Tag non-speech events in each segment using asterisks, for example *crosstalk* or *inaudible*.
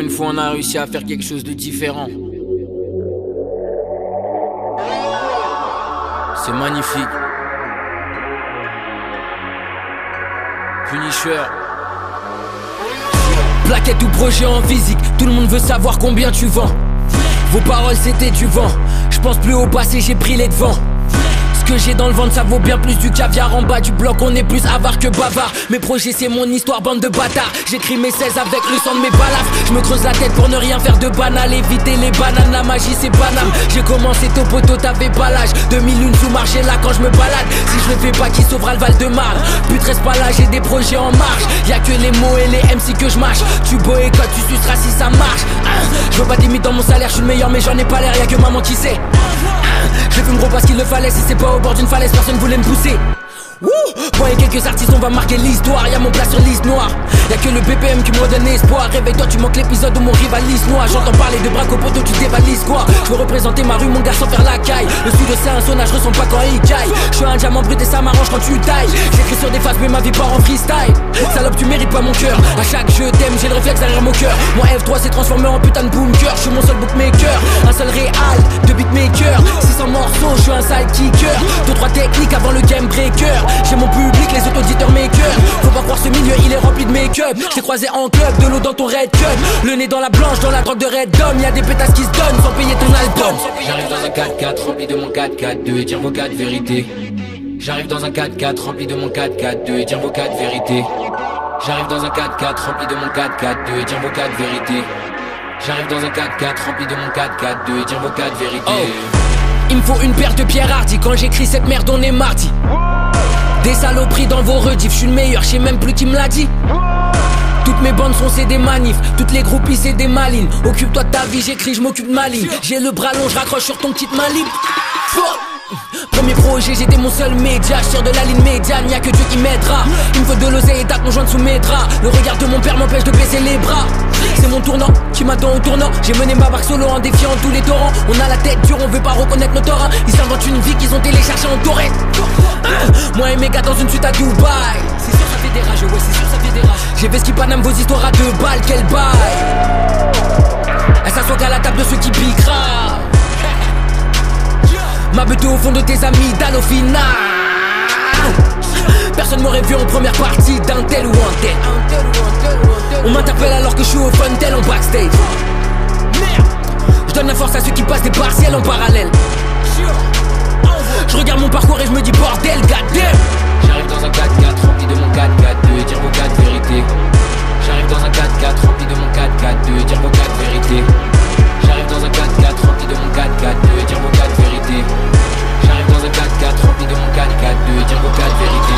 Une fois, on a réussi à faire quelque chose de différent. C'est magnifique. Punisher. Plaquette ou projet en physique, tout le monde veut savoir combien tu vends. Vos paroles c'était du vent. Je pense plus au passé, j'ai pris les devants que j'ai dans le ventre, ça vaut bien plus du caviar en bas du bloc. On est plus avare que bavard. Mes projets, c'est mon histoire, bande de bâtards. J'écris mes 16 avec le sang de mes balafres. Je me creuse la tête pour ne rien faire de banal. Éviter les bananes, la magie, c'est banal. J'ai commencé tôt poteau, t'avais pas l'âge. 2001 sous marché là quand je me balade. Si je le fais pas, qui sauvera le Val de Marne Putain, reste pas là, j'ai des projets en marche. Y'a que les mots et les MC que je mâche. Tu boycottes, tu suceras si ça marche. Je veux pas d'imite dans mon salaire, je suis le meilleur, mais j'en ai pas l'air. Y'a que maman qui sait. Je fume gros parce qu'il le fallait, si c'est pas au bord d'une falaise, personne voulait me pousser. Moi et quelques artistes, on va marquer l'histoire. Y'a mon plat sur liste noire. Y'a que le BPM qui me redonne espoir. Réveille-toi, tu manques l'épisode où mon rivalise moi. J'entends parler de braque au poteau, tu dévalises quoi. Je veux représenter ma rue, mon gars, sans faire la caille. Le sud c'est un sonnage, je ressens pas quand il caille. Je suis un diamant brut et ça m'arrange quand tu tailles. J'écris sur des faces, mais ma vie part en freestyle. Salope, tu mérites pas mon cœur. À chaque jeu t'aime, j'ai le réflexe derrière mon cœur. Moi F3 s'est transformé en putain de bunker. Je suis mon seul bookmaker, un seul réal de beatmaker. 600 morceaux, je suis un side kicker. Deux trois techniques avant le game breaker. J'ai mon public, les autoditeurs makers Faut pas croire ce milieu, il est rempli de make-up J'ai croisé en club, de l'eau dans ton red cup Le nez dans la blanche, dans la drogue de Red Dome Y'a des pétasses qui se donnent sans payer ton album J'arrive dans un 4-4 rempli de mon 4-4 2 et dire vos 4 vérités J'arrive dans un 4-4 rempli de mon 4-4 2 et dire vos 4 vérités. J'arrive dans un 4-4 rempli de mon 4-4 2 et dire vos 4 vérités. J'arrive dans un 4-4 rempli de mon 4-4 2 et dire vos 4 vérités. Oh. Il me faut une paire de pierres hardy Quand j'écris cette merde on est mardi. Des saloperies dans vos rediffs. Je suis le meilleur, je sais même plus qui me l'a dit. Toutes mes bandes sont c'est des manifs, toutes les groupies c'est des malines. Occupe-toi de ta vie, j'écris, je m'occupe de ma ligne. J'ai le bras long, je raccroche sur ton petite maline. Premier projet, j'étais mon seul média. Je de la ligne médiane, y'a que Dieu qui m'aidera. Il me faut de l'oseille et ta conjointe sous mes. Le regard de mon père m'empêche de baisser les bras. C'est mon tournant qui m'attend au tournant. J'ai mené ma barque solo en défiant tous les torrents. On a la tête dure, on veut pas reconnaître nos torrents. Ils s'inventent une vie qu'ils ont téléchargée en torrent. Moi et mes dans une suite à Dubaï. C'est sûr, ça fait des rages, ouais, c'est sûr, ça fait des rages. J'ai fait ce qui paname vos histoires à deux balles, quel bail. Elle s'assoit qu'à la table de ceux qui piquera. Ma au fond de tes amis au final. Personne m'aurait vu en première partie d'un tel ou un tel. On m'interpelle alors que je suis au fun tel en backstage. Je donne la force à ceux qui passent des partiels en parallèle. Je regarde mon parcours et je me dis bordel goddamn. J'arrive dans un 4-4 rempli de mon 4-4-2 et dire vos 4 vérités. J'arrive dans un 4-4 rempli de mon 4-4-2 et dire vos 4 vérités. J'arrive dans un 4-4 rempli de mon 4-4-2 et dire vos 4 4, rempli de mon canic 4, 2, Django 4,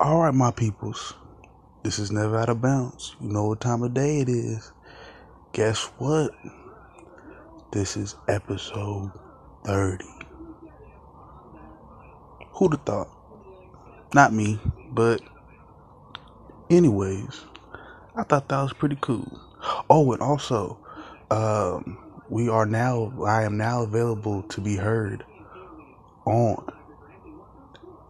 right, my peoples. This is never out of bounds. You know what time of day it is. Guess what? This is episode 30. Who'd have thought? Not me, but anyways, I thought that was pretty cool. Oh, and also, um, we are now, I am now available to be heard on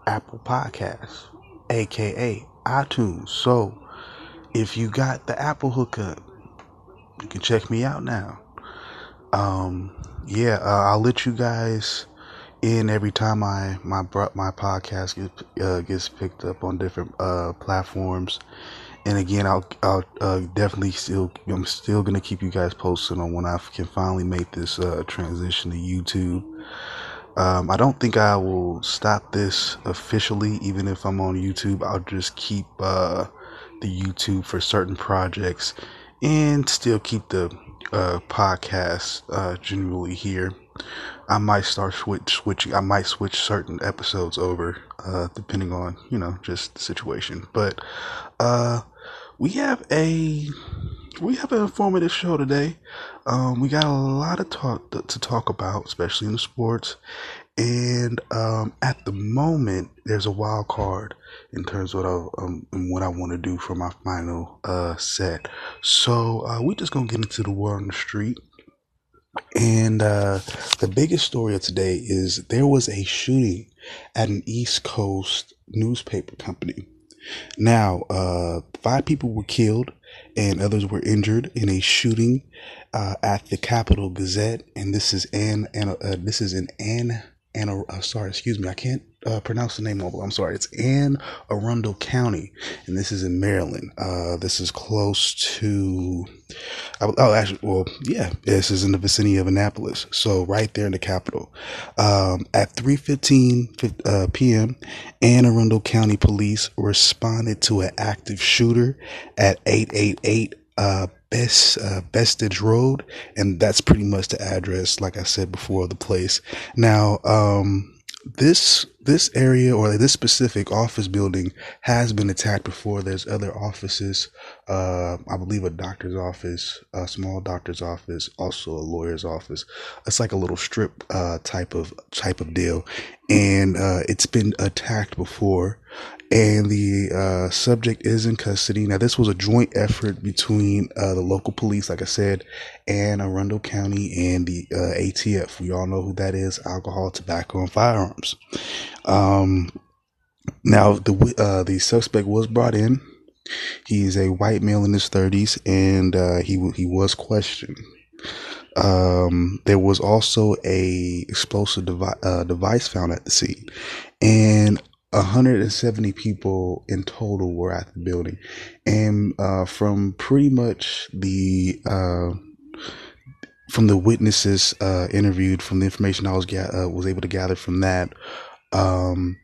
Apple Podcasts aka iTunes. So if you got the Apple hookup, you can check me out now. Um, yeah, uh, I'll let you guys in every time I my my podcast gets uh, gets picked up on different uh, platforms. And again, I'll I'll uh, definitely still I'm still gonna keep you guys posted on when I can finally make this uh, transition to YouTube. Um, I don't think I will stop this officially, even if I'm on YouTube. I'll just keep uh, the YouTube for certain projects and still keep the uh, podcast uh, genuinely here. I might start switch switching. I might switch certain episodes over, uh, depending on you know just the situation. But uh, we have a we have an informative show today. Um, we got a lot of talk to, to talk about, especially in the sports. And um, at the moment, there's a wild card in terms of what I, um, what I want to do for my final uh, set. So uh, we're just gonna get into the war on the street. And uh, the biggest story of today is there was a shooting at an East Coast newspaper company. Now, uh, five people were killed and others were injured in a shooting uh, at the Capital Gazette, and this is an, an uh, this is an Ann Anna, uh, sorry, excuse me, I can't uh, pronounce the name of. I'm sorry. It's Anne Arundel County, and this is in Maryland. Uh, this is close to, oh, actually, well, yeah, this is in the vicinity of Annapolis. So right there in the capital. Um, at 3.15 uh, p.m., Anne Arundel County Police responded to an active shooter at 888 uh, Best uh, Bestgate Road, and that's pretty much the address, like I said before, of the place. Now, um, this this area or this specific office building has been attacked before. There's other offices, uh, I believe a doctor's office, a small doctor's office, also a lawyer's office. It's like a little strip uh, type of type of deal, and uh, it's been attacked before and the uh, subject is in custody. Now, this was a joint effort between uh, the local police, like I said, Anne Arundel County and the uh, ATF. We all know who that is: alcohol, tobacco, and firearms. Um, now, the uh, the suspect was brought in. He's a white male in his thirties, and uh, he he was questioned. Um, there was also a explosive devi- uh, device found at the scene, and 170 people in total were at the building. And uh, from pretty much the uh, from the witnesses uh, interviewed, from the information I was ga- was able to gather from that, um,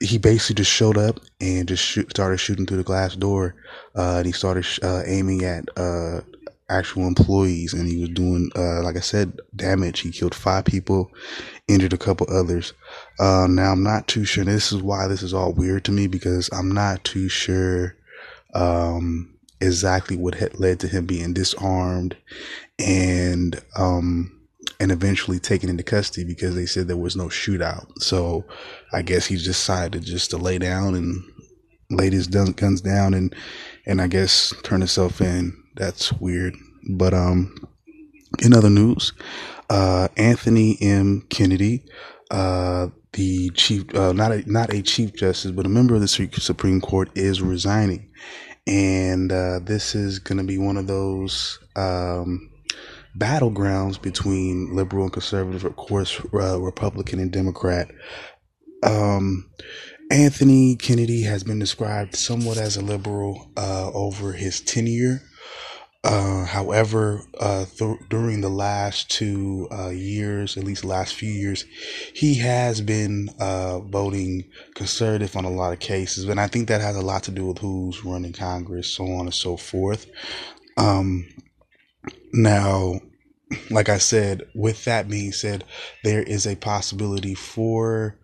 he basically just showed up and just shoot, started shooting through the glass door. Uh, and he started uh, aiming at actual employees, and he was doing, like I said, damage. He killed five people injured a couple others. Uh, now I'm not too sure. This is why this is all weird to me because I'm not too sure um, exactly what had led to him being disarmed and um, and eventually taken into custody because they said there was no shootout. So I guess he decided just to lay down and laid his guns down and and I guess turn himself in. That's weird. But um, in other news, uh, Anthony M. Kennedy, uh, the chief, uh, not a, not a chief justice, but a member of the Supreme Court is resigning. And, uh, this is going to be one of those, um, battlegrounds between liberal and conservative, of course, uh, Republican and Democrat. Um, Anthony Kennedy has been described somewhat as a liberal, uh, over his tenure uh, however, uh, th- during the last two uh, years, at least last few years, he has been uh, voting conservative on a lot of cases, and I think that has a lot to do with who's running Congress, so on and so forth. Um, now, like I said, with that being said, there is a possibility for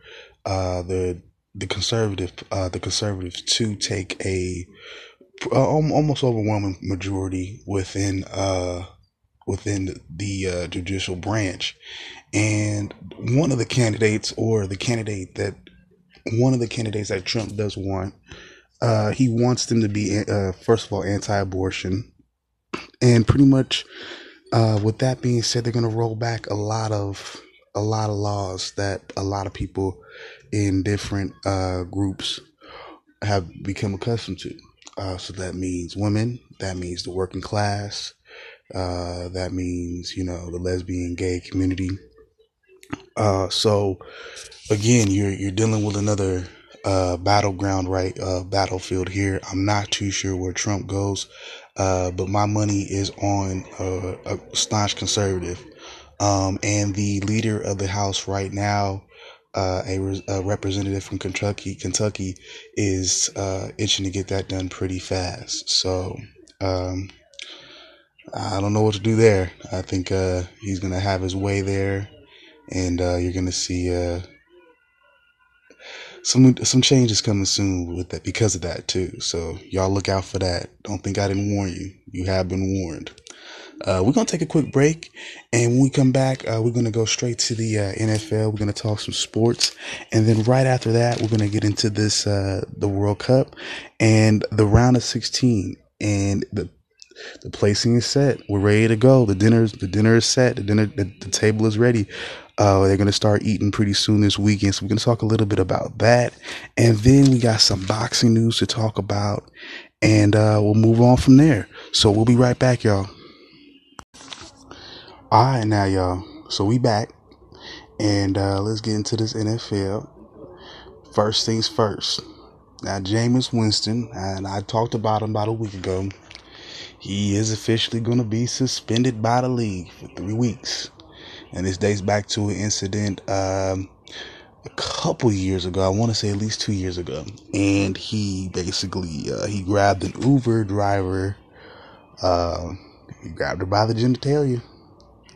uh, the the conservative uh, the conservatives to take a uh, almost overwhelming majority within uh, within the uh, judicial branch, and one of the candidates or the candidate that one of the candidates that Trump does want, uh, he wants them to be uh, first of all anti-abortion, and pretty much uh, with that being said, they're going to roll back a lot of a lot of laws that a lot of people in different uh, groups have become accustomed to. Uh, so that means women, that means the working class, uh, that means, you know, the lesbian, gay community. Uh, so again, you're, you're dealing with another, uh, battleground, right? Uh, battlefield here. I'm not too sure where Trump goes. Uh, but my money is on a staunch conservative. Um, and the leader of the house right now, uh, a, a, representative from Kentucky, Kentucky is uh, itching to get that done pretty fast. So, um, I don't know what to do there. I think uh, he's going to have his way there, and uh, you're going to see uh, some some changes coming soon with that because of that too. So y'all look out for that. Don't think I didn't warn you. You have been warned. Uh, we're gonna take a quick break, and when we come back, uh, we're gonna go straight to the uh, NFL. We're gonna talk some sports, and then right after that, we're gonna get into this uh, the World Cup and the round of 16, and the the placing is set. We're ready to go. The dinner's the dinner is set. The dinner the, the table is ready. Uh, they're gonna start eating pretty soon this weekend, so we're gonna talk a little bit about that, and then we got some boxing news to talk about, and uh, we'll move on from there. So we'll be right back, y'all. All right, now y'all. So we back, and uh, let's get into this NFL. First things first. Now, Jameis Winston, and I talked about him about a week ago. He is officially going to be suspended by the league for three weeks, and this dates back to an incident um, a couple years ago. I want to say at least two years ago, and he basically uh, he grabbed an Uber driver. Uh, he grabbed her by the genitalia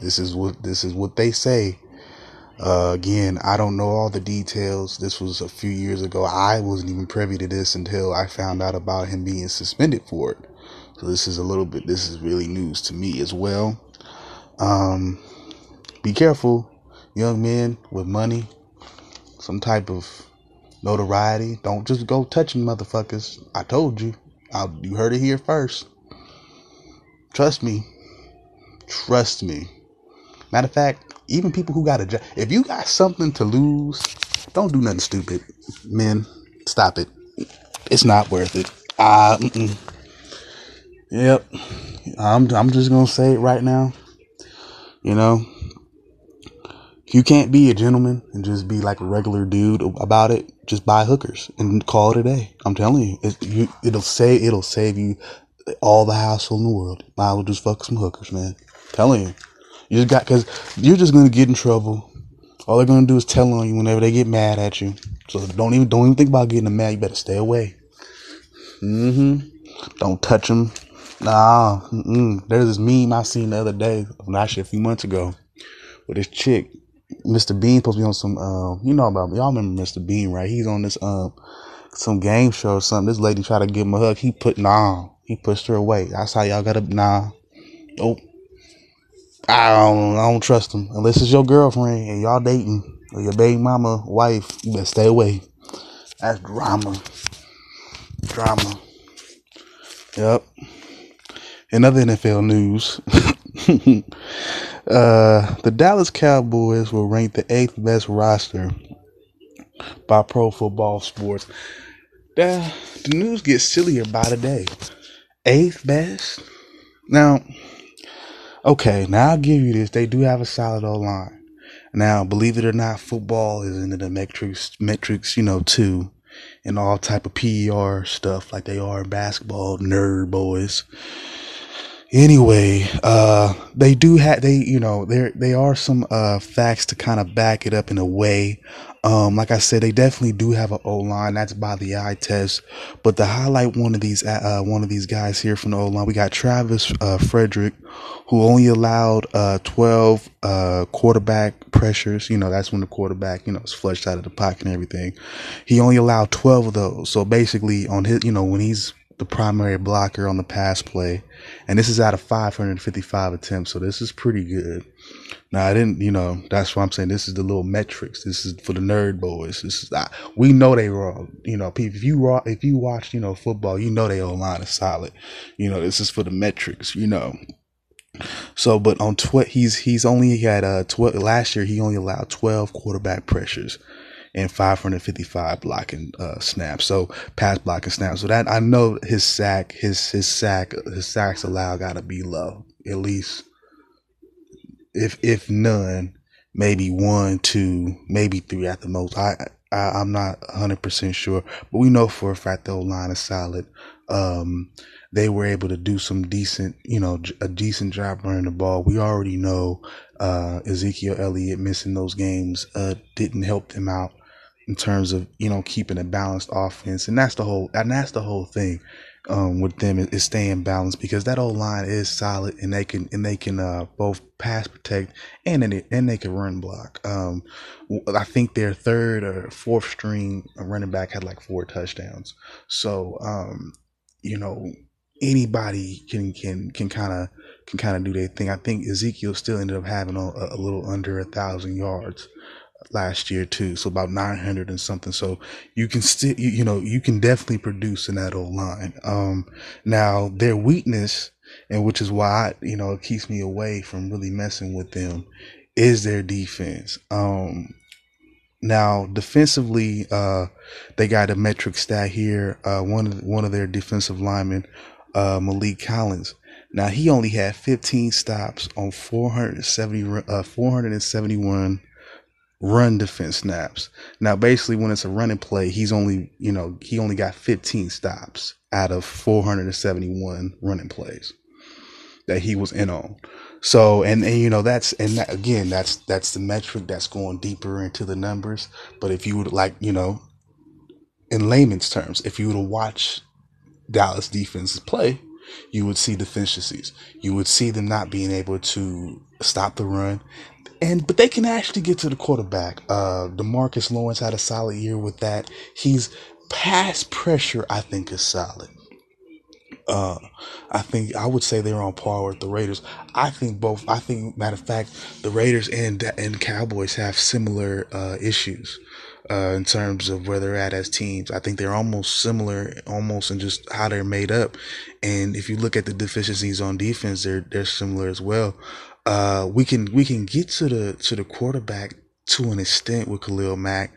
this is what this is what they say. Uh, again, I don't know all the details. This was a few years ago. I wasn't even privy to this until I found out about him being suspended for it. So this is a little bit. This is really news to me as well. Um, be careful, young men with money, some type of notoriety. Don't just go touching motherfuckers. I told you. I, you heard it here first. Trust me. Trust me. Matter of fact, even people who got a job, if you got something to lose, don't do nothing stupid. Men, stop it. It's not worth it. Uh, mm-mm. Yep. I'm, I'm just going to say it right now. You know, you can't be a gentleman and just be like a regular dude about it, just buy hookers and call it a day. I'm telling you, it, you it'll save it'll save you all the hassle in the world. As well just fuck some hookers, man. I'm telling you. You just got because you're just gonna get in trouble. All they're gonna do is tell on you whenever they get mad at you. So don't even don't even think about getting them mad. You better stay away. Mm-hmm. Don't touch them. Nah. Mm-mm. There's this meme I seen the other day, actually a few months ago, with this chick. Mr. Bean supposed to be on some, uh, you know about y'all remember Mr. Bean, right? He's on this um some game show or something. This lady tried to give him a hug. He put nah. He pushed her away. That's how y'all gotta nah. Nope. I don't, I don't trust him unless it's your girlfriend and y'all dating or your baby mama, wife. You better stay away. That's drama. Drama. Yep. In other NFL news, *laughs* uh, the Dallas Cowboys were ranked the eighth best roster by Pro Football Sports. The, the news gets sillier by the day. Eighth best? Now, Okay, now I'll give you this. They do have a solid O line. Now, believe it or not, football is into the metrics, metrics, you know, too, and all type of PER stuff like they are in basketball, nerd boys. Anyway, uh, they do have they, you know, there they are some uh facts to kind of back it up in a way. Um, like I said, they definitely do have an O line. That's by the eye test. But to highlight one of these, uh, one of these guys here from the O line, we got Travis uh, Frederick, who only allowed uh, 12 uh, quarterback pressures. You know, that's when the quarterback, you know, is flushed out of the pocket and everything. He only allowed 12 of those. So basically, on his, you know, when he's the primary blocker on the pass play, and this is out of 555 attempts, so this is pretty good. Now I didn't, you know, that's why I'm saying this is the little metrics. This is for the nerd boys. This is I, we know they wrong. You know, if you raw, if you watch, you know, football, you know they O line is solid. You know, this is for the metrics. You know. So, but on tw- he's he's only had uh twelve last year. He only allowed twelve quarterback pressures and 555 blocking uh, snaps. So pass blocking snaps. So that I know his sack, his his sack, his sacks allowed got to be low at least if if none, maybe one, two, maybe three at the most. I, I am not 100 percent sure, but we know for a fact the O line is solid. Um, they were able to do some decent, you know, a decent job running the ball. We already know uh, Ezekiel Elliott missing those games uh, didn't help them out in terms of you know keeping a balanced offense, and that's the whole and that's the whole thing. um, with them is, staying balanced because that O line is solid and they can and they can uh, both pass protect and then they, and they can run block. Um, I think their third or fourth string running back had like four touchdowns. So um, you know anybody can can can kind of can kind of do their thing. I think Ezekiel still ended up having a, a little under a thousand yards last year too, so about 900 and something. So you can still, you, you know, you can definitely produce in that O line. Um, now their weakness, and which is why I, you know it keeps me away from really messing with them, is their defense. Um, now defensively, uh, they got a metric stat here. Uh, one of one of their defensive linemen, uh, Maliek Collins. Now he only had 15 stops on 470, uh, 471 run defense snaps. Now, basically, when it's a running play, he's only, you know, he only got 15 stops out of 471 running plays that he was in on. So, and, and you know, that's, and that, again, that's, that's the metric that's going deeper into the numbers. But if you would like, you know, in layman's terms, if you were to watch Dallas defenses play, you would see deficiencies. You would see them not being able to stop the run and but they can actually get to the quarterback. Uh, Demarcus Lawrence had a solid year with that. He's pass pressure. I think is solid. Uh, I think I would say they're on par with the Raiders. I think both. I think matter of fact, the Raiders and and Cowboys have similar uh, issues uh, in terms of where they're at as teams. I think they're almost similar, almost in just how they're made up. And if you look at the deficiencies on defense, they're they're similar as well uh, we can we can get to the to the quarterback to an extent with Khalil Mack,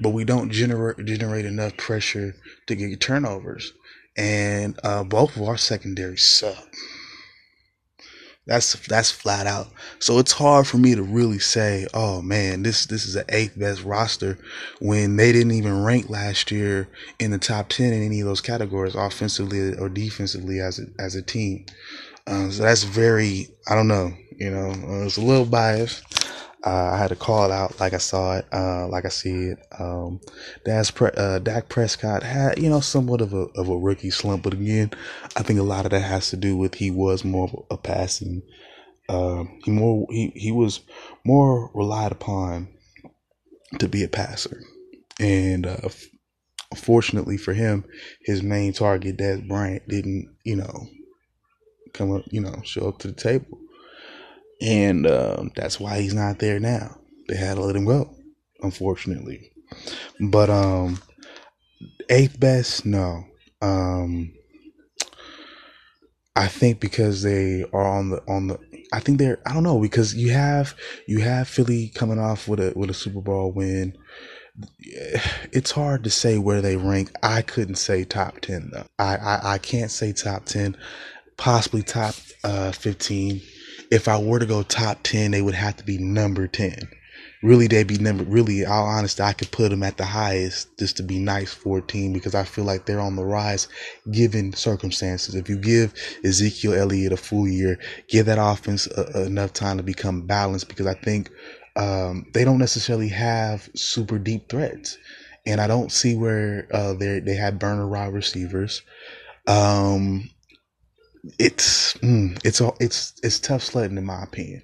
but we don't generate generate enough pressure to get turnovers. And uh, both of our secondaries suck. That's that's flat out. So it's hard for me to really say, oh man, this this is the eighth best roster when they didn't even rank last year in the top ten in any of those categories, offensively or defensively as a as a team. Uh, so that's very, I don't know, you know, uh, it's a little biased. Uh, I had to call it out like I saw it, uh, like I see it. Um, Pre- uh, Dak Prescott had, you know, somewhat of a of a rookie slump, but again, I think a lot of that has to do with he was more a passing. Uh, he more he he was more relied upon to be a passer, and uh, fortunately for him, his main target, Dez Bryant, didn't, you know, come up, you know, show up to the table. And um, that's why he's not there now. They had to let him go, unfortunately. But um eighth best, no. Um I think because they are on the on the I think they're I don't know because you have you have Philly coming off with a with a Super Bowl win. It's hard to say where they rank. I couldn't say top ten though. I I, I can't say top ten possibly top uh, 15. If I were to go top 10, they would have to be number 10. Really, they'd be number, really, all honesty, I could put them at the highest just to be nice for a team because I feel like they're on the rise given circumstances. If you give Ezekiel Elliott a full year, give that offense a, a, enough time to become balanced because I think um, they don't necessarily have super deep threats. And I don't see where uh, they they had burner wide receivers. Um, it's mm, it's all it's it's tough sledding in my opinion.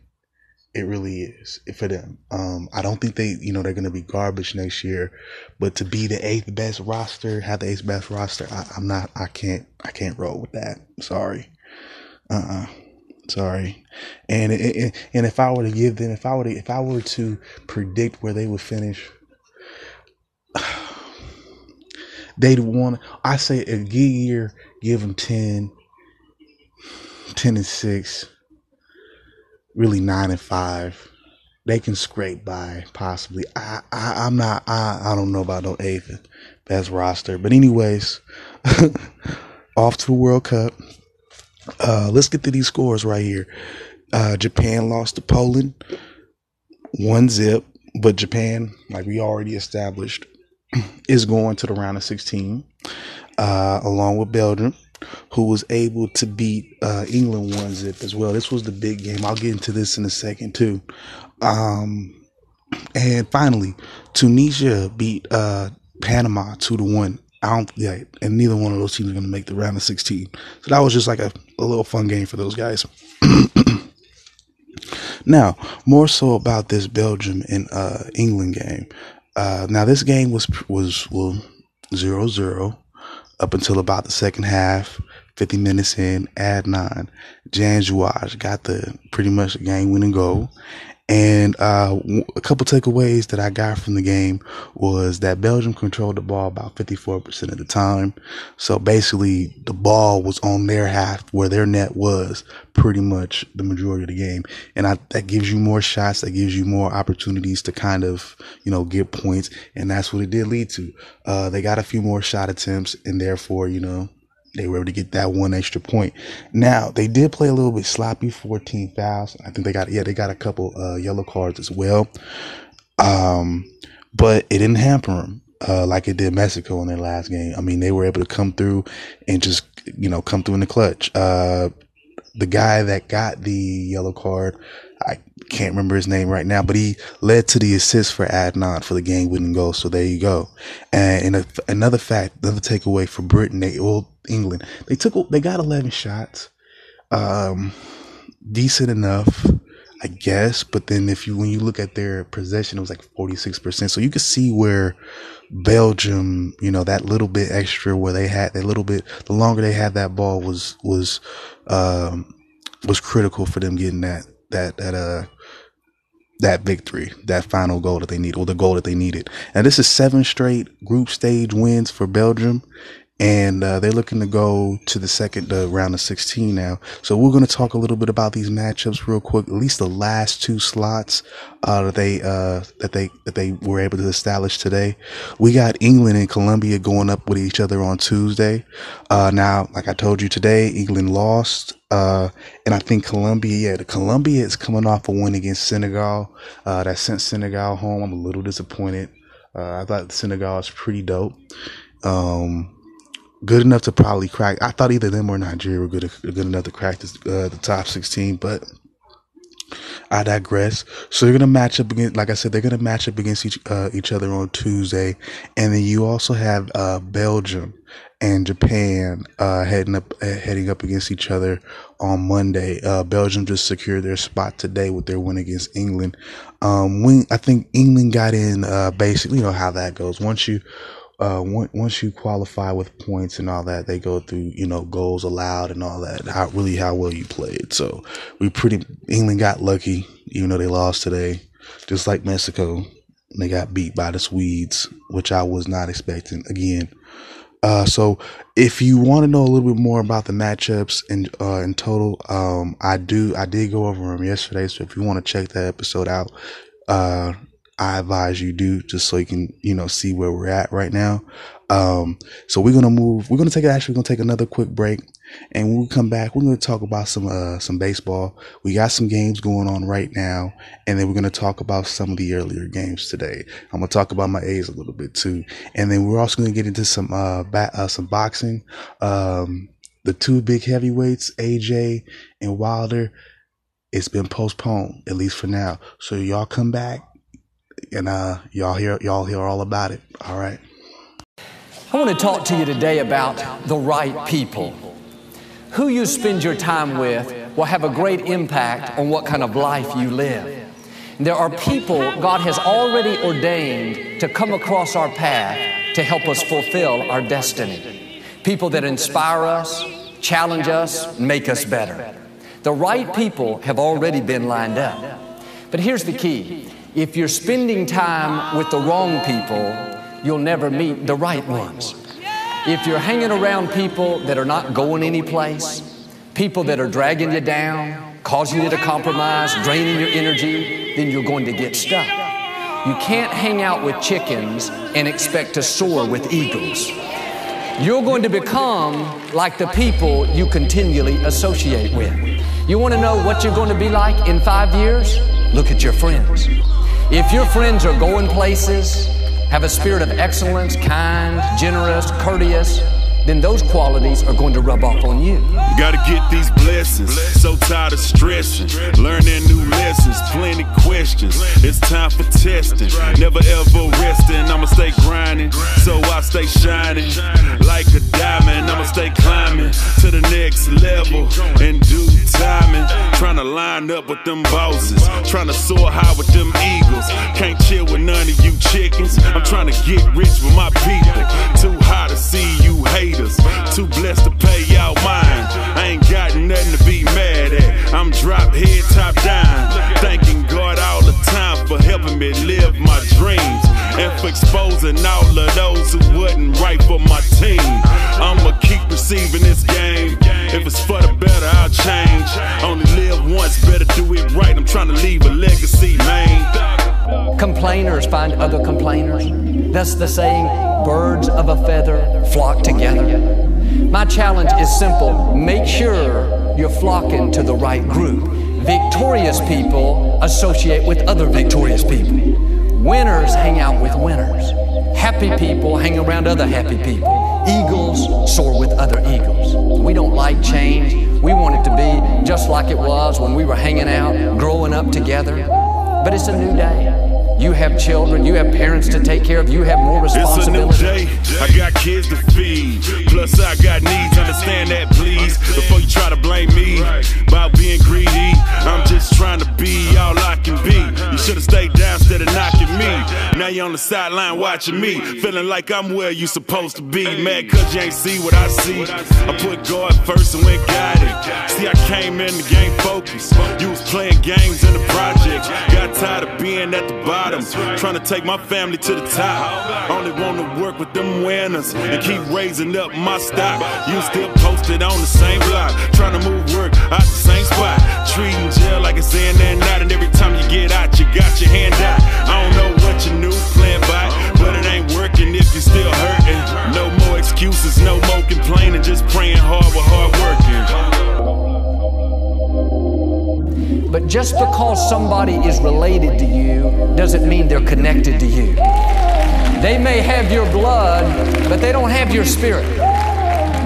It really is for them. Um, I don't think they, you know, they're going to be garbage next year, but to be the eighth best roster, have the eighth best roster, I, am not. I can't. I can't roll with that. Sorry. Uh. uh Sorry. And it, and if I were to give them, if I were to, if I were to predict where they would finish, *sighs* they'd want. I say a good year, give them ten 10 and 6, really 9 and 5. They can scrape by possibly. I, I I'm not I, I don't know about no eighth best roster. But anyways, *laughs* off to the World Cup. Uh, let's get to these scores right here. Uh, Japan lost to Poland, one zip, but Japan, like we already established, *clears throat* is going to the round of 16, uh, along with Belgium who was able to beat uh, England one zip as well. This was the big game. I'll get into this in a second too. Um, and finally, Tunisia beat uh, Panama two to one. I don't, yeah, and neither one of those teams are going to make the round of 16. So that was just like a, a little fun game for those guys. *clears throat* now, more so about this Belgium and uh, England game. Uh, now, this game was was well zero zero up until about the second half. 50 minutes in, add nine. Januzaj got the pretty much game winning goal. And uh, a couple takeaways that I got from the game was that Belgium controlled the ball about 54% of the time. So basically, the ball was on their half where their net was pretty much the majority of the game. And I, that gives you more shots, that gives you more opportunities to kind of, you know, get points. And that's what it did lead to. Uh, they got a few more shot attempts and therefore, you know, they were able to get that one extra point. Now they did play a little bit sloppy, 14 fouls. I think they got, yeah, they got a couple, uh, yellow cards as well. Um, but it didn't hamper them, uh, like it did Mexico in their last game. I mean, they were able to come through and just, you know, come through in the clutch. Uh, the guy that got the yellow card, I can't remember his name right now, but he led to the assist for Adnan for the game winning goal. So there you go. And, a, another fact, another takeaway for Britain, they, well, England, they took, they got 11 shots. Um, decent enough, I guess. But then if you, when you look at their possession, it was like 46%. So you can see where Belgium, you know, that little bit extra where they had that little bit, the longer they had that ball was, was, um, was critical for them getting that, that, that, uh, that victory, that final goal that they need, or the goal that they needed. And this is seven straight group stage wins for Belgium and uh, they're looking to go to the second uh, round of 16 now. So we're going to talk a little bit about these matchups real quick. At least the last two slots uh, that they uh, that they that they were able to establish today. We got England and Colombia going up with each other on Tuesday. Uh, now, like I told you today, England lost. Uh, and I think Colombia, yeah, the Colombia is coming off a win against Senegal. that sent Senegal home. I'm a little disappointed. I thought Senegal was pretty dope. Um, good enough to probably crack. I thought either them or Nigeria were good, good enough to crack this, uh, the top 16, but I digress. So you're gonna match up against, like I said, they're gonna match up against each uh, each other on Tuesday, and then you also have uh, Belgium and Japan uh, heading up uh, heading up against each other on Monday. Uh, Belgium just secured their spot today with their win against England. Um, when I think England got in, uh, basically, you know how that goes. Once you uh, once you qualify with points and all that, they go through, you know, goals allowed and all that, how really how well you played. So we pretty, England got lucky, even though they lost today, just like Mexico. They got beat by the Swedes, which I was not expecting again. Uh, so if you want to know a little bit more about the matchups in, uh, in total, um, I do, I did go over them yesterday. So if you want to check that episode out, uh, I advise you do just so you can, you know, see where we're at right now. Um, so we're going to move, we're going to take, actually, going to take another quick break. And when we come back, we're going to talk about some, uh, some baseball. We got some games going on right now. And then we're going to talk about some of the earlier games today. I'm going to talk about my A's a little bit too. And then we're also going to get into some, uh, bat, uh, some boxing. Um, the two big heavyweights, AJ and Wilder, it's been postponed, at least for now. So y'all come back and uh, y'all hear y'all hear all about it. All right. I want to talk to you today about the right people. Who you spend your time with will have a great impact on what kind of life you live. There are people God has already ordained to come across our path to help us fulfill our destiny. People that inspire us, challenge us, make us better. The right people have already been lined up. But here's the key if you're spending time with the wrong people, you'll never meet the right ones. If you're hanging around people that are not going anyplace, people that are dragging you down, causing you to compromise, draining your energy, then you're going to get stuck. You can't hang out with chickens and expect to soar with eagles. You're going to become like the people you continually associate with. You want to know what you're going to be like in five years? Look at your friends. If your friends are going places, have a spirit of excellence, kind, generous, courteous, then those qualities are going to rub off on you. Gotta get these blessings. So tired of stressing. Learning new lessons, plenty questions. It's time for testing. Never ever resting. I'ma stay grinding. So I stay shining. Like a diamond. I'ma stay climbing to the next level. And do timing. Trying to line up with them bosses. Trying to soar high with them eagles. Can't chill with none of you chickens. I'm trying to get rich with my people. Too high to see you Too blessed to pay y'all mine. I ain't got nothing to be mad at. I'm drop head, top down. Thanking God all the time for helping me live my dreams. And for exposing all of those who wasn't right for my team. I'ma keep receiving this game. If it's for the better, I'll change. Only live once, better do it right. I'm trying to leave a legacy, man. Complainers find other complainers. That's the saying, birds of a feather flock together. My challenge is simple make sure you're flocking to the right group. Victorious people associate with other victorious people. Winners hang out with winners. Happy people hang around other happy people. Eagles soar with other eagles. We don't like change. We want it to be just like it was when we were hanging out, growing up together. But it's a new day. You have children, you have parents to take care of, you have more responsibility. It's a new day, I got kids to feed. Plus, I got needs, understand that, please. Before you try to blame me about being greedy, I'm just trying to be all I can be. You should have stayed down instead of knocking me. Now you're on the sideline watching me, feeling like I'm where you supposed to be. Mad cause you ain't see what I see. I put God first and went guided. See, I came in the game focused. You was playing games in the projects. Got tired of being at the bottom bottom. Trying to take my family to the top. Only want to work with them winners and keep raising up my stock. You still posted on the same block. Trying to move work out the same spot. Treating jail like it's in and out. And every time you get out, you got your hand out. I don't know what you new playing by, but it ain't working if you're still hurting. No more excuses, no more complaining. Just praying hard with hard working. But just because somebody is related to you doesn't mean they're connected to you. They may have your blood, but they don't have your spirit.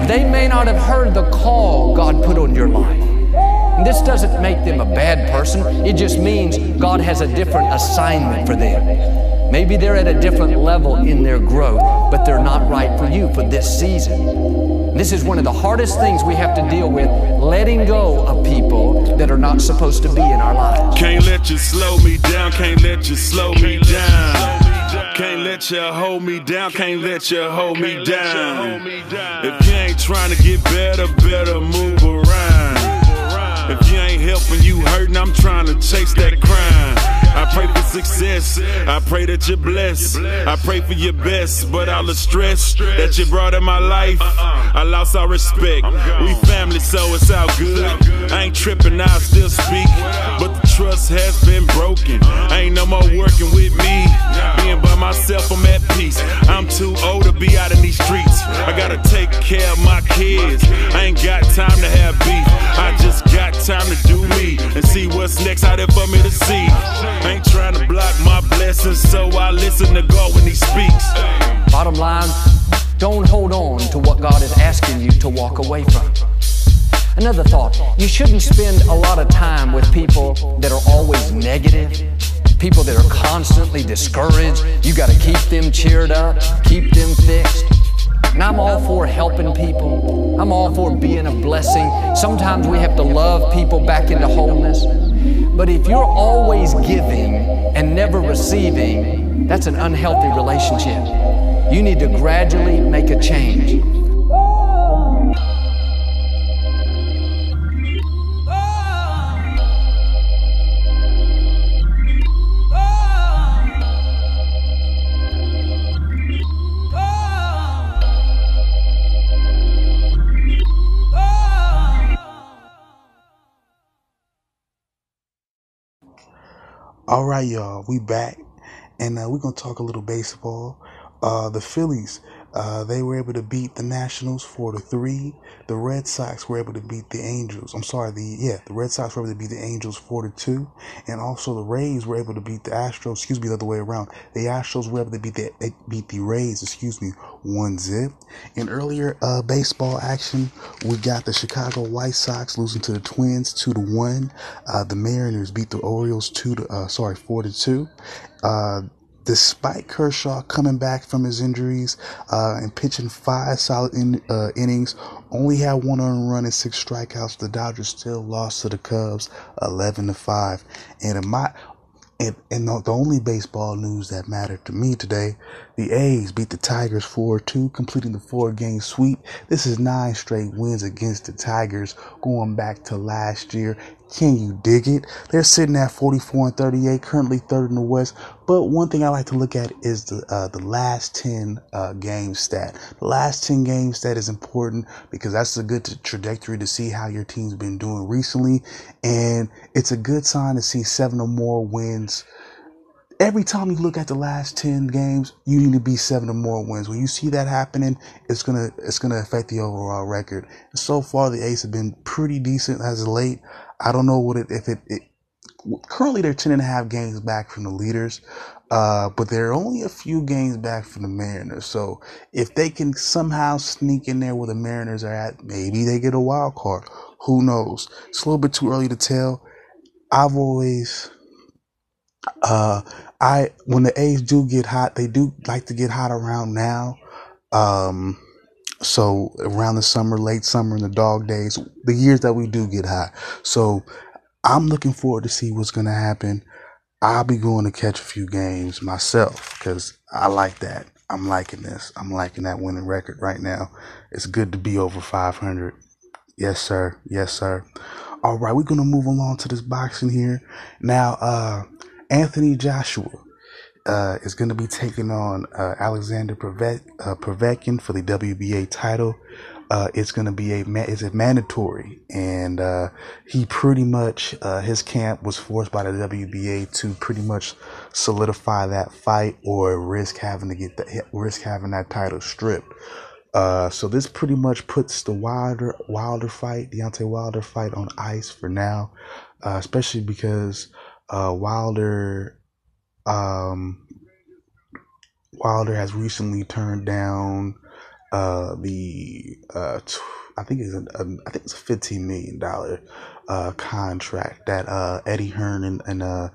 They may not have heard the call God put on your life. And this doesn't make them a bad person, it just means God has a different assignment for them. Maybe they're at a different level in their growth, but they're not right for you for this season. This is one of the hardest things we have to deal with letting go of people that are not supposed to be in our lives. Can't let you slow me down, can't let you slow me down. Can't let you hold me down, can't let you hold me down. If you ain't trying to get better, better move around. If you ain't helping, you hurting, I'm trying to chase that crime. I pray for success. I pray that you're blessed. I pray for your best, but all the stress that you brought in my life, uh-uh. I lost all respect. We family, so it's all good. I ain't tripping, I still speak, but the trust has been broken. Uh-huh. Ain't no more working with me. Being by myself, I'm at peace. I'm too old to be out in these streets. I gotta take care of my kids. I ain't got time to have beef. I just got time to do me and see what's next out there for me to see. Ain't trying to block my blessings, so I listen to God when He speaks. Bottom line, don't hold on to what God is asking you to walk away from. Another thought, you shouldn't spend a lot of time with people that are always negative, people that are constantly discouraged. You got to keep them cheered up, keep them fixed. And I'm all for helping people. I'm all for being a blessing. Sometimes we have to love people back into wholeness. But if you're always giving and never receiving, that's an unhealthy relationship. You need to gradually make a change. All right, y'all, we back, and uh, we're gonna talk a little baseball. Uh, the Phillies Uh, they were able to beat the Nationals four to three. The Red Sox were able to beat the Angels. I'm sorry, the yeah, the Red Sox were able to beat the Angels four to two, and also the Rays were able to beat the Astros. Excuse me, the other way around. The Astros were able to beat the they beat the Rays. Excuse me, one zip. In earlier uh, baseball action, we got the Chicago White Sox losing to the Twins two to one. Uh, the Mariners beat the Orioles two to uh, sorry four to two. Despite Kershaw coming back from his injuries uh, and pitching five solid in, uh, innings, only had one earned run and six strikeouts. The Dodgers still lost to the Cubs, eleven to five. And in my and, and the, the only baseball news that mattered to me today, the A's beat the Tigers 4-2, completing the four-game sweep. This is nine straight wins against the Tigers going back to last year. Can you dig it? They're sitting at 44 and 38, currently third in the West. But one thing I like to look at is the uh, the last 10 uh, game stat. The last 10 game stat is important because that's a good trajectory to see how your team's been doing recently, and it's a good sign to see seven or more wins every time you look at the last 10 games, you need to be seven or more wins. When you see that happening, it's gonna it's gonna affect the overall record. so far, the A's have been pretty decent as of late. I don't know what it if it, it currently they're 10 and a half games back from the leaders. Uh, but they're only a few games back from the Mariners. So if they can somehow sneak in there where the Mariners are at, maybe they get a wild card. Who knows? It's a little bit too early to tell. I've always, uh, I when the A's do get hot, they do like to get hot around now. Um, so around the summer, late summer, and the dog days, the years that we do get hot. So I'm looking forward to see what's gonna happen. I'll be going to catch a few games myself because I like that. I'm liking this. I'm liking that winning record right now. It's good to be over 500. Yes, sir. Yes, sir. All right, we're gonna move along to this boxing here now. Uh, Anthony Joshua uh, is going to be taking on uh, Alexander uh, Povetkin for the WBA title. Uh, it's going to be a is it mandatory, and uh, he pretty much uh, his camp was forced by the WBA to pretty much solidify that fight or risk having to get the risk having that title stripped. so this pretty much puts the Wilder Wilder fight, Deontay Wilder fight, on ice for now, especially because uh, Wilder, um, Wilder has recently turned down uh, the uh, I think it's a, a I think it's a fifteen million dollar uh, contract that uh, Eddie Hearn and, and uh,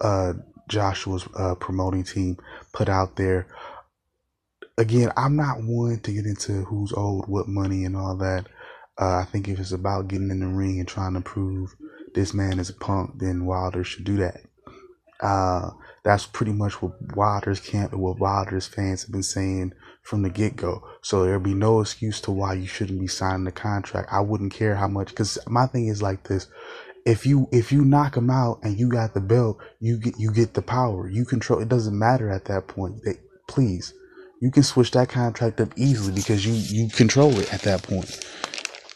uh, Joshua's uh, promoting team put out there. Again, I'm not one to get into who's owed what money and all that. Uh, I think if it's about getting in the ring and trying to prove this man is a punk, then Wilder should do that. Uh, that's pretty much what Wilder's camp and what Wilder's fans have been saying from the get go. So there'll be no excuse to why you shouldn't be signing the contract. I wouldn't care how much, because my thing is like this: if you if you knock him out and you got the belt, you get you get the power. You control. It doesn't matter at that point. They, please, you can switch that contract up easily because you you control it at that point.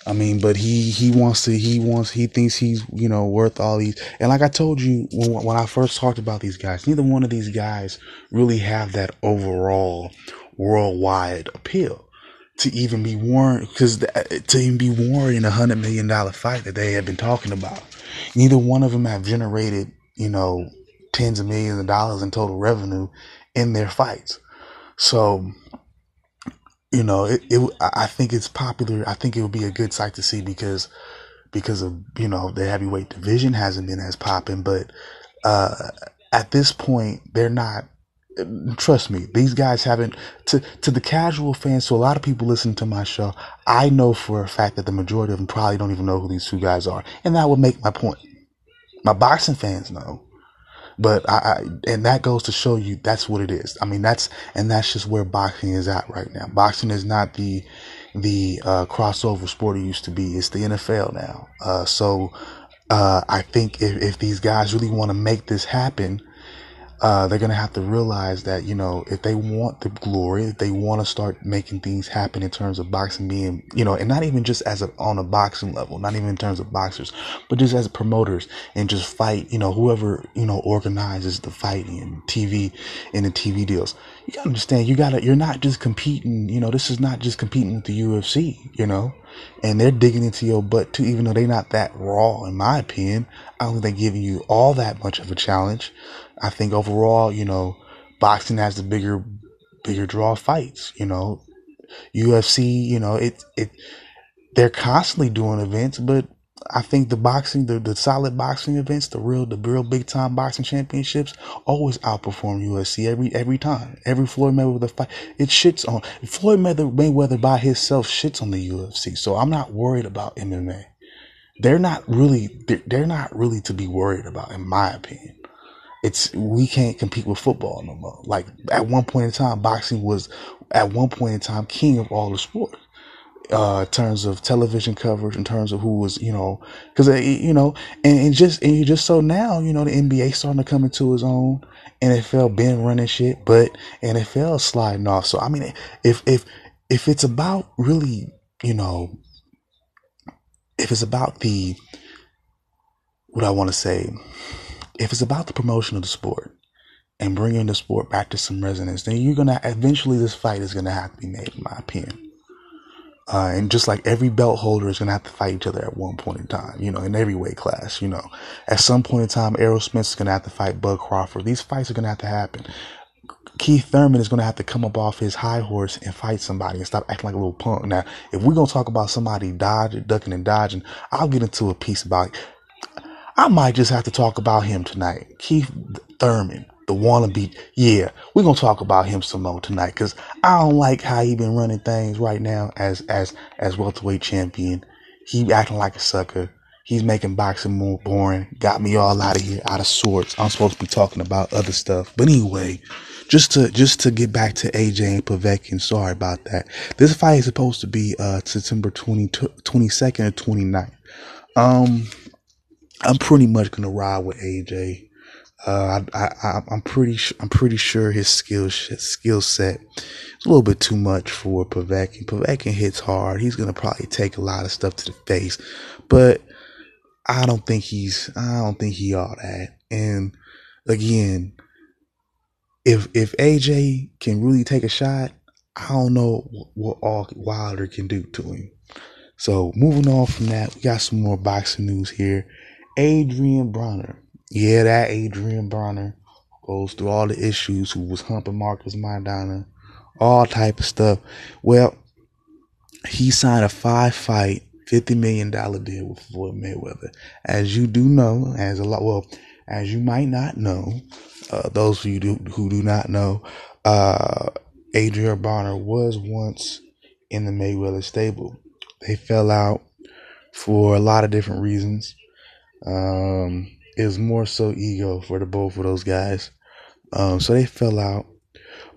I mean, but he he wants to he wants he thinks he's you know worth all these. And like I told you when when I first talked about these guys, neither one of these guys really have that overall worldwide appeal to even be warned because to even be warned in a hundred million dollar fight that they have been talking about. Neither one of them have generated you know tens of millions of dollars in total revenue in their fights. So you know, it, it, I think it's popular. I think it would be a good sight to see because, because of, you know, the heavyweight division hasn't been as popping, but, uh, at this point, they're not, trust me, these guys haven't, to, to the casual fans, so a lot of people listen to my show, I know for a fact that the majority of them probably don't even know who these two guys are. And that would make my point. My boxing fans know. But I, I, and that goes to show you that's what it is. I mean, that's, and that's just where boxing is at right now. Boxing is not the, the, uh, crossover sport it used to be. It's the NFL now. Uh, so, uh, I think if, if these guys really want to make this happen, uh, they're going to have to realize that, you know, if they want the glory, if they want to start making things happen in terms of boxing being, you know, and not even just as a, on a boxing level, not even in terms of boxers, but just as promoters and just fight, you know, whoever, you know, organizes the fighting and TV and the TV deals, you gotta understand you gotta you're not just competing you know this is not just competing with the ufc you know and they're digging into your butt too even though they're not that raw in my opinion. I don't think they're giving you all that much of a challenge i think overall you know boxing has the bigger bigger draw fights you know ufc you know it it they're constantly doing events but I think the boxing, the, the solid boxing events, the real, the real big time boxing championships always outperform UFC every, every time. Every Floyd Mayweather the fight, it shits on, Floyd Mayweather, Mayweather by himself shits on the UFC. So I'm not worried about MMA. They're not really, they're, they're not really to be worried about, in my opinion. It's, we can't compete with football no more. Like at one point in time, boxing was at one point in time king of all the sports uh, in terms of television coverage, in terms of who was, you know, because uh, you know, and, and just and just so now, you know, the NBA starting to come into its own. NFL been running shit, but NFL sliding off. So I mean, if if if it's about really, you know, if it's about the what I want to say, if it's about the promotion of the sport and bringing the sport back to some resonance, then you're gonna eventually this fight is gonna have to be made, in my opinion. Uh, and just like every belt holder is to have to fight each other at one point in time, you know, in every weight class, you know. At some point in time, Spence is to have to fight Bud Crawford. These fights are to have to happen. Keith Thurman is going to have to come up off his high horse and fight somebody and stop acting like a little punk. Now, if we're going to talk about somebody dodging, ducking, and dodging, I'll get into a piece about. I might just have to talk about him tonight. Keith Thurman the wannabe. Yeah, we're gonna talk about him some more tonight because I don't like how he been running things right now as as as welterweight champion. He acting like a sucker. He's making boxing more boring. Got me all out of here, out of sorts. I'm supposed to be talking about other stuff, but anyway, just to just to get back to AJ and Povetkin. Sorry about that. This fight is supposed to be uh September 20, 22nd or 29th. Um, I'm pretty much gonna ride with AJ. Uh, I, I, I'm pretty, I'm pretty sure his skill, skill set is a little bit too much for Povetkin. Povetkin hits hard. He's gonna probably take a lot of stuff to the face, but I don't think he's, I don't think he all that. And again, if if AJ can really take a shot, I don't know what, all Wilder can do to him. So moving on from that, we got some more boxing news here. Adrien Broner. yeah, that Adrien Broner goes through all the issues, who was humping Marcos Maidana, all type of stuff. Well, he signed a five fight, $50 million deal with Floyd Mayweather. As you do know, as a lot, well, as you might not know, uh, those of you do, who do not know, uh, Adrien Broner was once in the Mayweather stable. They fell out for a lot of different reasons. Um, it was more so ego for the both of those guys. Um, so they fell out.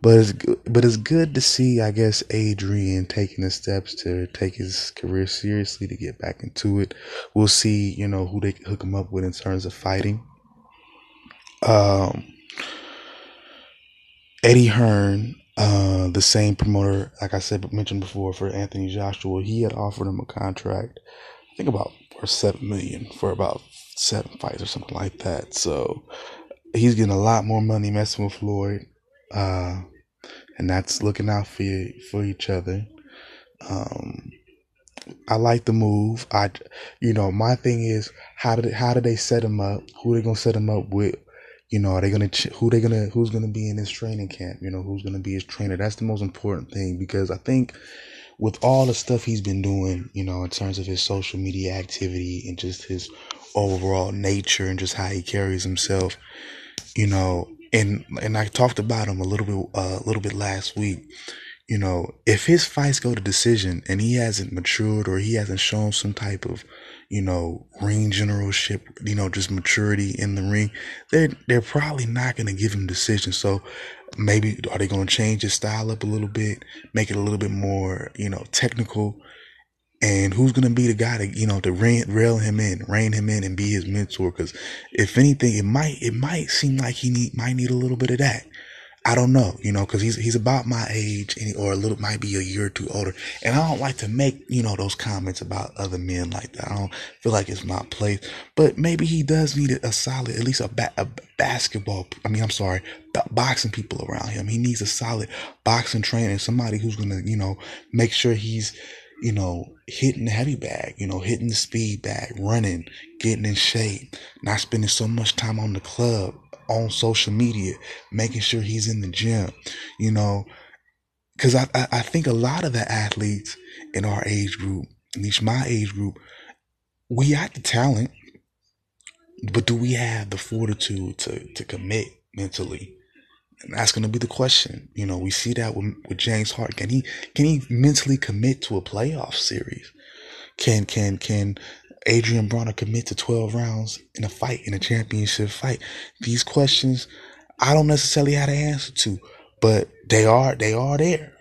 But it's but it's good to see, I guess, Adrien taking the steps to take his career seriously to get back into it. We'll see, you know, who they hook him up with in terms of fighting. Um, Eddie Hearn, uh, the same promoter, like I said, mentioned before, for Anthony Joshua, he had offered him a contract, I think about for seven million for about seven fights or something like that. So he's getting a lot more money messing with Floyd, uh, and that's looking out for for each other. Um, I like the move. I, you know, my thing is how did how do they set him up? Who are they gonna set him up with? You know, are they gonna who they gonna who's gonna be in his training camp? You know, who's gonna be his trainer? That's the most important thing because I think with all the stuff he's been doing, you know, in terms of his social media activity and just his overall nature and just how he carries himself, you know, and and I talked about him a little bit uh, a little bit last week. You know, if his fights go to decision and he hasn't matured or he hasn't shown some type of, you know, ring generalship, you know, just maturity in the ring, they're they're probably not gonna give him decision. So maybe are they gonna change his style up a little bit, make it a little bit more, you know, technical, and who's going to be the guy to you know to rein, rail him in rein him in and be his mentor? Because if anything it might it might seem like he need might need a little bit of that I don't know, you know, because he's he's about my age, and, or a little might be a year or two older. And I don't like to make you know those comments about other men like that. I don't feel like it's my place. But maybe he does need a solid, at least a, ba- a basketball. I mean, I'm sorry, boxing people around him. He needs a solid boxing trainer, somebody who's gonna you know make sure he's you know, hitting the heavy bag, you know, hitting the speed bag, running, getting in shape, not spending so much time on the club, on social media, making sure he's in the gym, you know, because I, I, I think a lot of the athletes in our age group, at least my age group, we got the talent, but do we have the fortitude to to commit mentally? And that's going to be the question. You know, we see that with, with James Hart. Can he can he mentally commit to a playoff series? Can can can Adrien Broner commit to 12 rounds in a fight, in a championship fight? These questions I don't necessarily have the answer to, but they are they are there,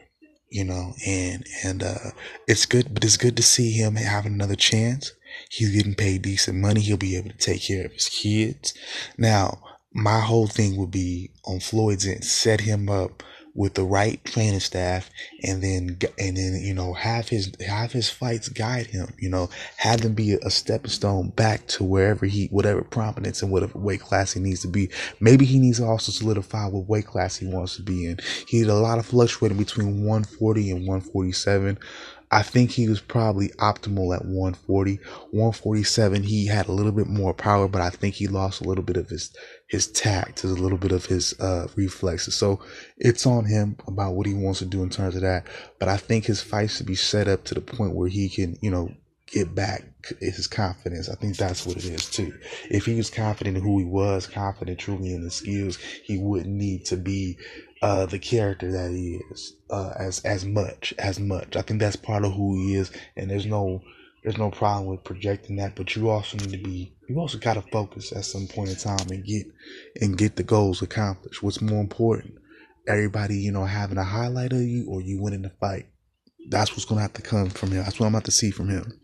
you know, and and uh it's good but it's good to see him having another chance. He's getting paid decent money. He'll be able to take care of his kids. Now, my whole thing would be on Floyd's end, set him up with the right training staff and then and then you know have his have his fights guide him you know have them be a stepping stone back to wherever he whatever prominence and whatever weight class he needs to be. Maybe he needs to also solidify what weight class he wants to be in. He did a lot of fluctuating between 140 and 147 I think he was probably optimal at 140. 147, he had a little bit more power, but I think he lost a little bit of his his tact, is a little bit of his uh, reflexes. So it's on him about what he wants to do in terms of that. But I think his fight should be set up to the point where he can, you know, get back his confidence. I think that's what it is too. If he was confident in who he was, confident truly in his skills, he wouldn't need to be uh, the character that he is uh, as as much as much. I think that's part of who he is, and there's no there's no problem with projecting that. But you also need to be you also got to focus at some point in time and get and get the goals accomplished. What's more important? Everybody, you know, having a highlight of you or you winning the fight. That's what's gonna have to come from him. That's what I'm about to see from him.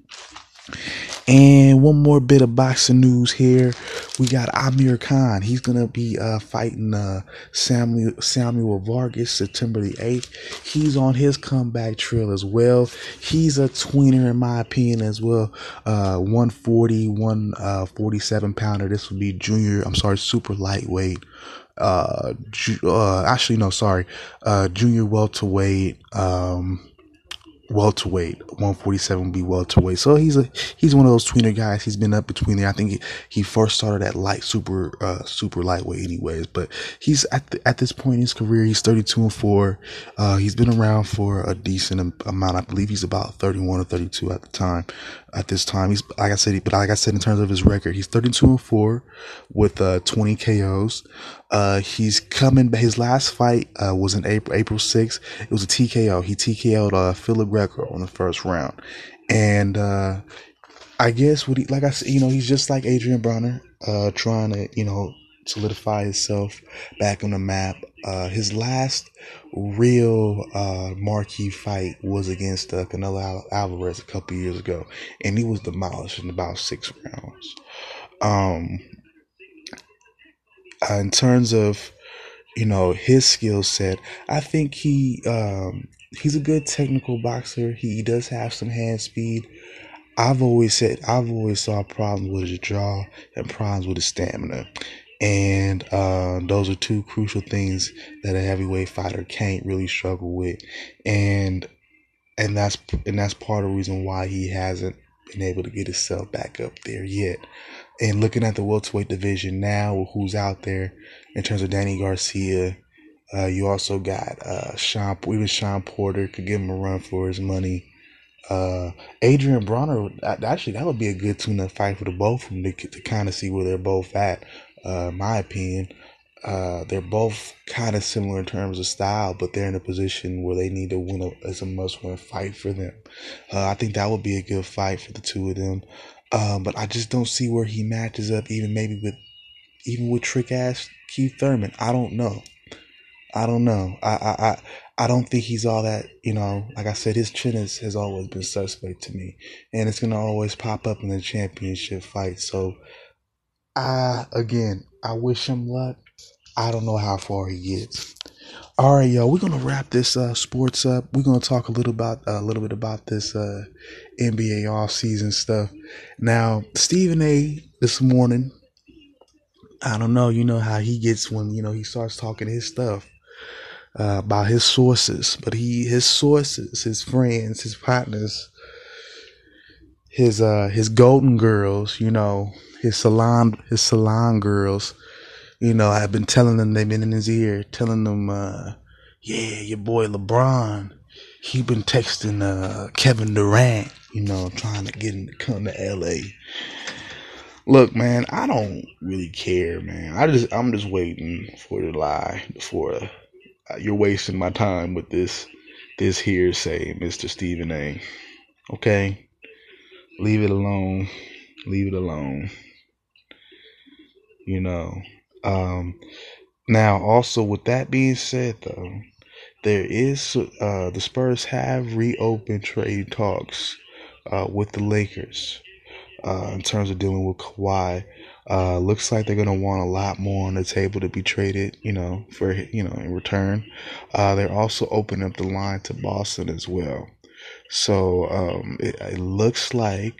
And one more bit of boxing news here. We got Amir Khan. He's gonna be uh, fighting uh, Samuel Samuel Vargas September the eighth. He's on his comeback trail as well. He's a tweener in my opinion as well. Uh, 140, 147 pounder. This would be junior. I'm sorry, super lightweight. Uh, ju- uh, actually no, sorry. Uh, junior welterweight. Um welterweight. 147 will be welterweight. So he's a he's one of those tweener guys. He's been up between there. I think he, he first started at light super uh super lightweight anyways, but he's at the, at this point in his career, he's 32 and 4. Uh he's been around for a decent amount. I believe he's about 31 or 32 at the time. At this time, he's like I said, but like I said in terms of his record, he's 32 and 4 with uh 20 KOs. Uh, he's coming. His last fight uh, was in April April 6th. It was a TKO. He TKO'd uh, Phil Lo Greco on the first round, and uh, I guess what he like I said, you know, he's just like Adrien Broner, uh, trying to you know solidify himself back on the map. Uh, his last real uh, marquee fight was against uh, Canelo Alvarez a couple years ago, and he was demolished in about six rounds. Um, uh, in terms of you know his skill set, I think he um, he's a good technical boxer. He does have some hand speed. I've always said I've always saw problems with his jaw and problems with his stamina. And uh, those are two crucial things that a heavyweight fighter can't really struggle with. And and that's and that's part of the reason why he hasn't been able to get himself back up there yet. And looking at the welterweight division now, who's out there in terms of Danny Garcia, uh, you also got uh, Sean, even Sean Porter could give him a run for his money. Uh, Adrien Broner, actually, that would be a good tune-up fight for the both of them to, to kind of see where they're both at. Uh, my opinion, uh, they're both kind of similar in terms of style, but they're in a position where they need to win a, as a must-win fight for them. Uh, I think that would be a good fight for the two of them. Um, but I just don't see where he matches up, even maybe with even with trick ass Keith Thurman. I don't know. I don't know. I, I, I, I don't think he's all that, you know, like I said, his chin is, has always been suspect to me. And it's going to always pop up in the championship fight. So, I, again, I wish him luck. I don't know how far he gets. All right, y'all. We're gonna wrap this uh, sports up. We're gonna talk a little about a little bit about this uh, NBA off season stuff. Now, Stephen A. this morning. I don't know. You know how he gets when you know he starts talking his stuff uh, about his sources, but he his sources, his friends, his partners, his uh his golden girls. You know his salon his salon girls you know, I've been telling them they've been in his ear, telling them, uh, yeah, your boy LeBron, he been texting uh, Kevin Durant, you know, trying to get him to come to LA. Look, man, I don't really care, man. I just I'm just waiting for the lie before uh, you're wasting my time with this this hearsay, Mr. Stephen A. Okay? Leave it alone. Leave it alone. You know, um, now, also with that being said, though, there is uh, the Spurs have reopened trade talks uh, with the Lakers uh, in terms of dealing with Kawhi. Uh, looks like they're gonna want a lot more on the table to be traded, you know, for you know in return. Uh, they're also opening up the line to Boston as well. So um, it, it looks like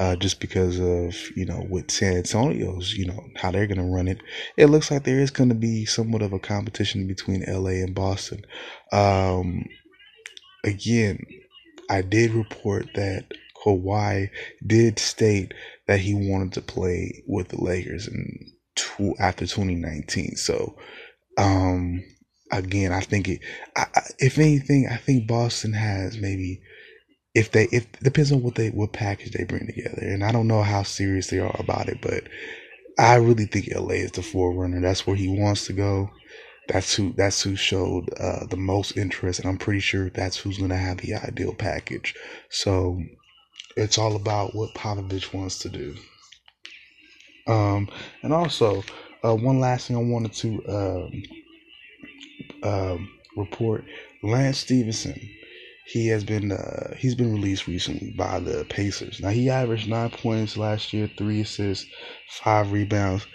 uh, just because of you know with San Antonio's you know how they're going to run it. It looks like there is going to be somewhat of a competition between LA and Boston. Um, again, I did report that Kawhi did state that he wanted to play with the Lakers and after 2019. So, um, again, I think it. I, if anything, I think Boston has maybe if they if depends on what they what package they bring together. And i don't know how serious they are about it but i really think la is the forerunner. That's where he wants to go. That's who that's who showed uh, the most interest and i'm pretty sure that's who's going to have the ideal package. So it's all about what Popovich wants to do. Um and also uh, one last thing i wanted to um, um report. Lance stephenson he has been uh, he's been released recently by the Pacers. Now he averaged nine points last year, three assists, five rebounds.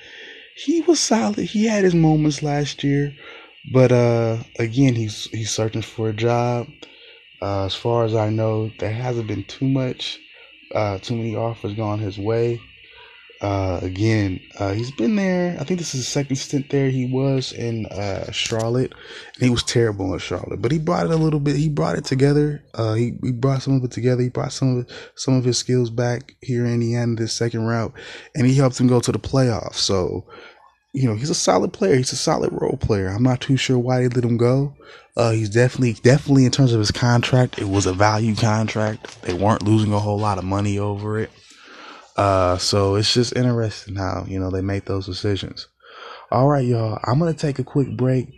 He was solid. He had his moments last year, but uh, again, he's he's searching for a job. Uh, as far as I know, there hasn't been too much, uh, too many offers gone his way. Uh, again, uh, he's been there. I think this is his second stint there. He was in uh, Charlotte, and he was terrible in Charlotte. But he brought it a little bit. He brought it together. Uh, he he brought some of it together. He brought some of some of his skills back here in the end this second route, and he helped him go to the playoffs. So, you know, he's a solid player. He's a solid role player. I'm not too sure why they let him go. Uh, he's definitely, definitely in terms of his contract, it was a value contract. They weren't losing a whole lot of money over it. Uh, so it's just interesting how, you know, they make those decisions. All right, y'all. I'm going to take a quick break.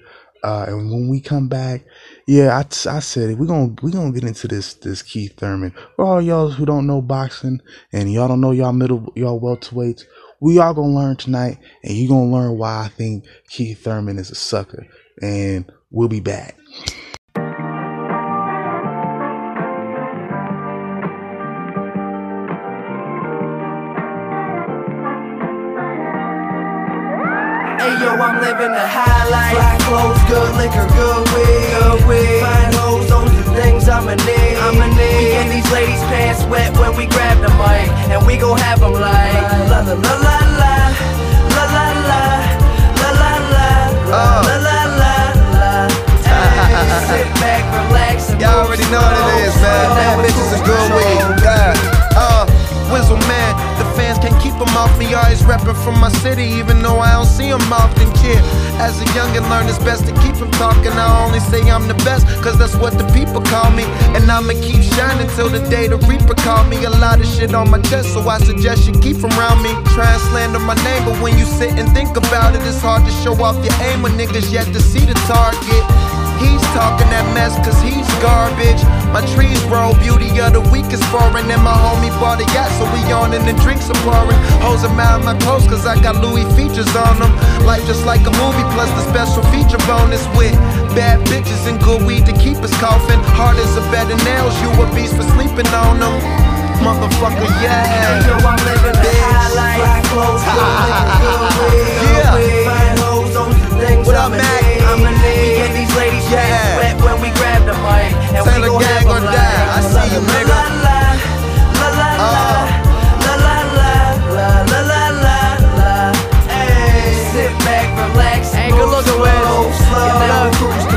Uh, and when we come back, yeah, I, I said it. We're gonna we gonna get into this this Keith Thurman. For all y'all who don't know boxing and y'all don't know y'all middle y'all welterweights, we all gonna learn tonight, and you gonna learn why I think Keith Thurman is a sucker. And we'll be back. Living the high life. Fly clothes, good liquor, good weed. Good weed. Fine hoes, those the things I'ma need. I'ma need. We get these ladies' pants wet when we grab the mic. And we gon' have them like la la la la la. La la la. La la la. La la la la. Hey, sit back, relax, and Y'all already know what it is, man. Bad bitches is a good weed. Yeah. Uh, Wizzle man, the fans can't keep them off me. Always reppin' from my city, even though I don't see them often. As a youngin', learn it's best to keep from talking. I only say I'm the best, cause that's what the people call me. And I'ma keep shining till the day the Reaper call me. A lot of shit on my chest, so I suggest you keep from around me. Try and slander my name, but when you sit and think about it, it's hard to show off your aim when niggas yet to see the target. He's talking that mess cause he's garbage. My trees grow, beauty of the week is foreign. And my homie bought a yacht, so we on and the drinks are pouring. Hoes are mad my clothes cause I got Louis features on them. Life just like a movie, plus the special feature bonus with bad bitches and good weed to keep us coughing. Hard as a bed of nails, you a beast for sleeping on them. Motherfucker, yeah. Yo, I'm living the high life. Fly clothes, good liquor, good weed. Yeah. Fine hoes, the things What up, lemonade. And these ladies yeah. wet when we grab the mic. And Say we gon' have a die. I see you, nigga. La la la la la. La la la la la la la la. Sit back, relax, and go slow, away. Slow, slow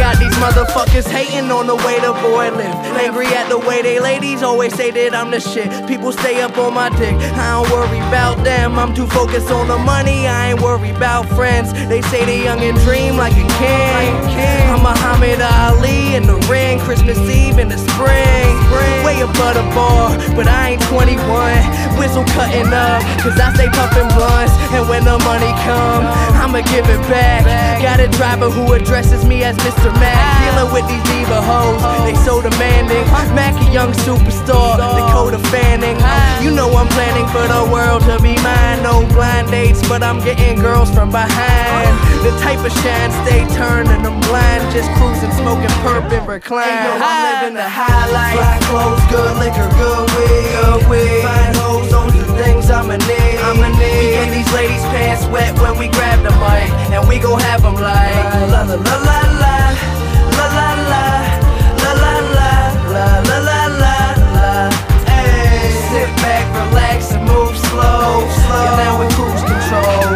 get these Motherfuckers hating on the way the boy live. Angry at the way they ladies always say that I'm the shit. People stay up on my dick. I don't worry about them. I'm too focused on the money. I ain't worried about friends. They say they young and dream like a king. I'm Muhammad Ali in the ring. Christmas Eve in the spring. Way above the bar, but I ain't 21. Whistle cutting up, cause I stay puffing blunts. And when the money come, I'ma give it back. Got a driver who addresses me as Mr. Mac. Dealing with these diva hoes, they so demanding. Mac a young superstar, Dakota Fanning. You know I'm planning for the world to be mine. No blind dates, but I'm getting girls from behind. The type of shine stay turning them blind. Just cruising, smoking perp and recline. Hey, yo, I'm living the high life. Fly clothes, good liquor, good weed. Good weed. Fine hoes, things I'ma need. I'ma need. We get these ladies' pants wet when we grab the mic, and we gon' have them like la la la la la la la la la la la la la la la la. Hey, sit back, relax, and move slow. slow. And now we cruise control.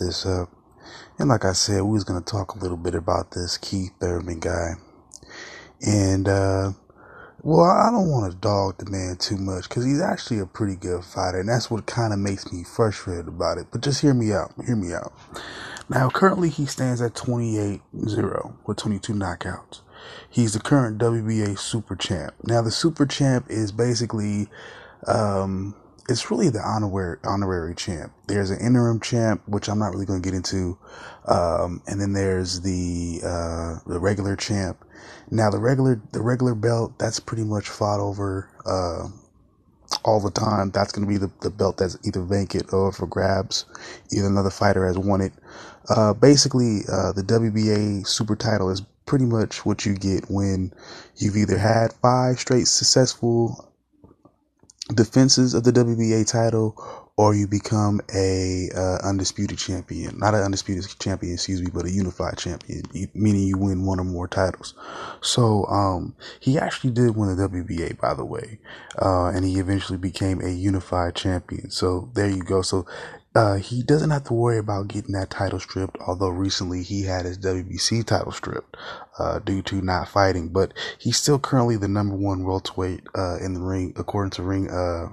This up. And like I said, we was gonna talk a little bit about this Keith Thurman guy. And uh well, I don't want to dog the man too much because he's actually a pretty good fighter, and that's what kind of makes me frustrated about it. But just hear me out. Hear me out. Now, currently, he stands at 28 0 with 22 knockouts. He's the current WBA Super Champ. Now, the Super Champ is basically, um, it's really the honorary, honorary champ. There's an interim champ, which I'm not really going to get into. Um, and then there's the, uh, the regular champ. Now the regular, the regular belt, that's pretty much fought over, uh, all the time. That's going to be the, the belt that's either vacant or for grabs. Either another fighter has won it. Uh, basically, uh, the WBA super title is pretty much what you get when you've either had five straight successful defenses of the WBA title or you become a uh, undisputed champion. Not an undisputed champion, excuse me, but a unified champion, meaning you win one or more titles. So, um, he actually did win the WBA, by the way, uh, and he eventually became a unified champion. So there you go. So, uh, he doesn't have to worry about getting that title stripped, although recently he had his WBC title stripped, uh, due to not fighting, but he's still currently the number one welterweight, uh, in the ring, according to ring, uh,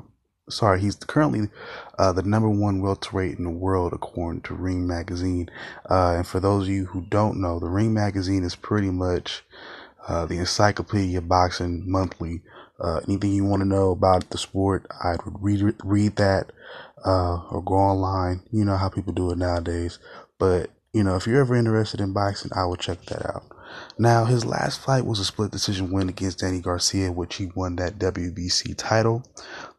sorry, he's currently uh, the number one welterweight in the world according to Ring Magazine. Uh, and for those of you who don't know, the Ring Magazine is pretty much uh, the encyclopedia boxing monthly. Uh, anything you want to know about the sport, I would read read that uh, or go online. You know how people do it nowadays. But you know, if you're ever interested in boxing, I would check that out. Now, his last fight was a split decision win against Danny Garcia, which he won that WBC title.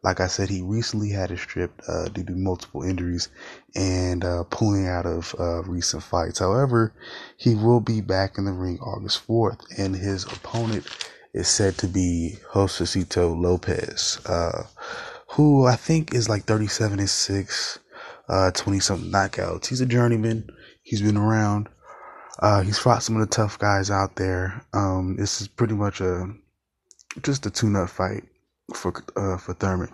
Like I said, he recently had it stripped uh, due to multiple injuries and uh, pulling out of uh, recent fights. However, he will be back in the ring August 4th, and his opponent is said to be Josesito Lopez, uh, who I think is like 37 and 6, 20 uh, something knockouts. He's a journeyman, he's been around. Uh, he's fought some of the tough guys out there. Um, this is pretty much a just a tune-up fight for uh, for Thurman.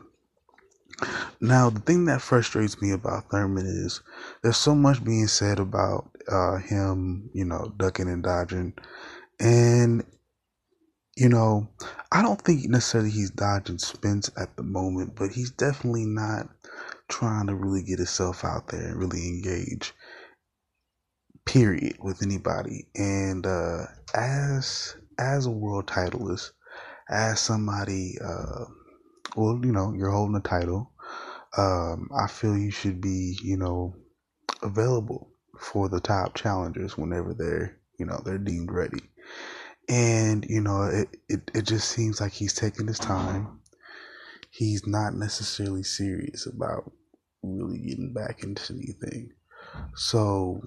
Now, the thing that frustrates me about Thurman is there's so much being said about uh, him, you know, ducking and dodging, and you know, I don't think necessarily he's dodging Spence at the moment, but he's definitely not trying to really get himself out there and really engage period with anybody and uh as as a world titleist as somebody uh well you know you're holding a title um, I feel you should be, you know, available for the top challengers whenever they're, you know, they're deemed ready. And, you know, it, it, it just seems like he's taking his time. He's not necessarily serious about really getting back into anything. So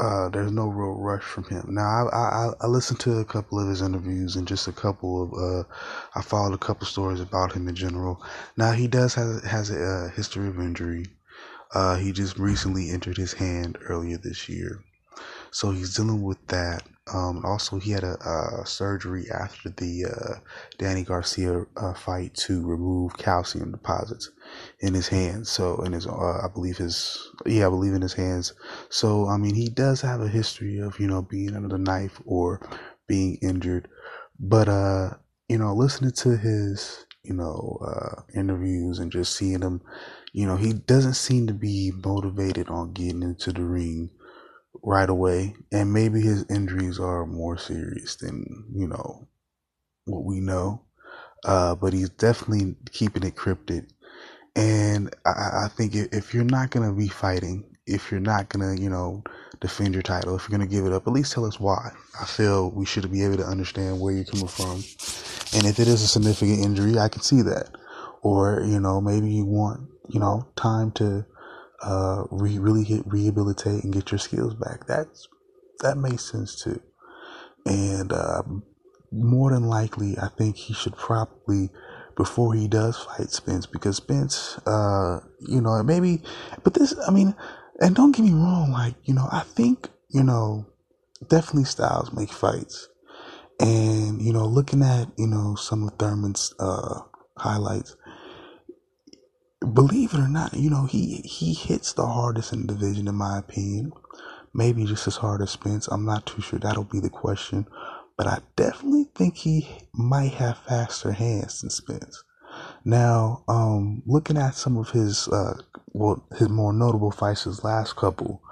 uh, there's no real rush from him. Now, I, I I listened to a couple of his interviews and just a couple of uh, I followed a couple stories about him in general. Now he does have has a, a history of injury. Uh, he just recently injured his hand earlier this year, so he's dealing with that. Um, also, he had a, a surgery after the uh, Danny Garcia uh, fight to remove calcium deposits in his hands. So, in his, uh, I believe his, yeah, I believe in his hands. So, I mean, he does have a history of, you know, being under the knife or being injured. But, uh, you know, listening to his, you know, uh, interviews and just seeing him, you know, he doesn't seem to be motivated on getting into the ring right away. And maybe his injuries are more serious than, you know, what we know. Uh, but he's definitely keeping it cryptic. And I, I think if you're not to be fighting, if you're not to, you know, defend your title, if you're to give it up, at least tell us why. I feel we should be able to understand where you're coming from. And if it is a significant injury, I can see that. Or, you know, maybe you want, you know, time to uh, re- really hit rehabilitate and get your skills back. That's that makes sense too. And uh, more than likely, I think he should probably before he does fight Spence because Spence, uh, you know, maybe, but this, I mean, and don't get me wrong, like you know, I think you know, definitely styles make fights, and you know, looking at you know some of Thurman's uh, highlights, believe it or not, you know, he he hits the hardest in the division in my opinion. Maybe just as hard as Spence. I'm not too sure. That'll be the question. But I definitely think he might have faster hands than Spence. Now, um, looking at some of his uh, well, his more notable fights, his last couple,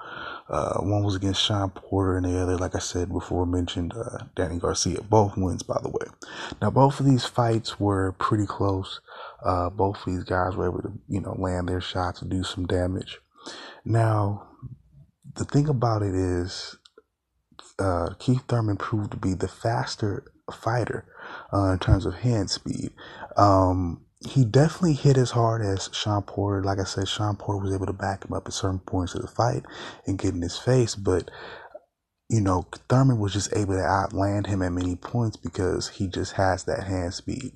uh, one was against Sean Porter, and the other, like I said before, mentioned uh, Danny Garcia. Both wins, by the way. Now, both of these fights were pretty close. Uh, both of these guys were able to, you know, land their shots and do some damage. Now, the thing about it is, uh, Keith Thurman proved to be the faster fighter uh, in terms of hand speed. Um, he definitely hit as hard as Sean Porter. Like I said, Sean Porter was able to back him up at certain points of the fight and get in his face, but you know, Thurman was just able to outland him at many points because he just has that hand speed.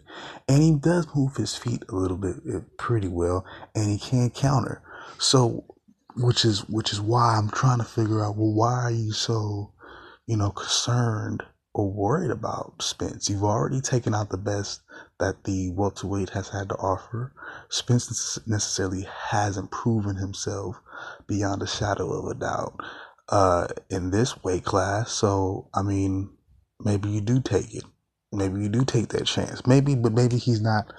And he does move his feet a little bit uh, pretty well and he can counter. So which is which is why I'm trying to figure out well why are you so, you know, concerned or worried about Spence? You've already taken out the best that the welterweight has had to offer. Spence necessarily hasn't proven himself beyond a shadow of a doubt uh, in this weight class. So, I mean, maybe you do take it. Maybe you do take that chance. Maybe, but maybe he's not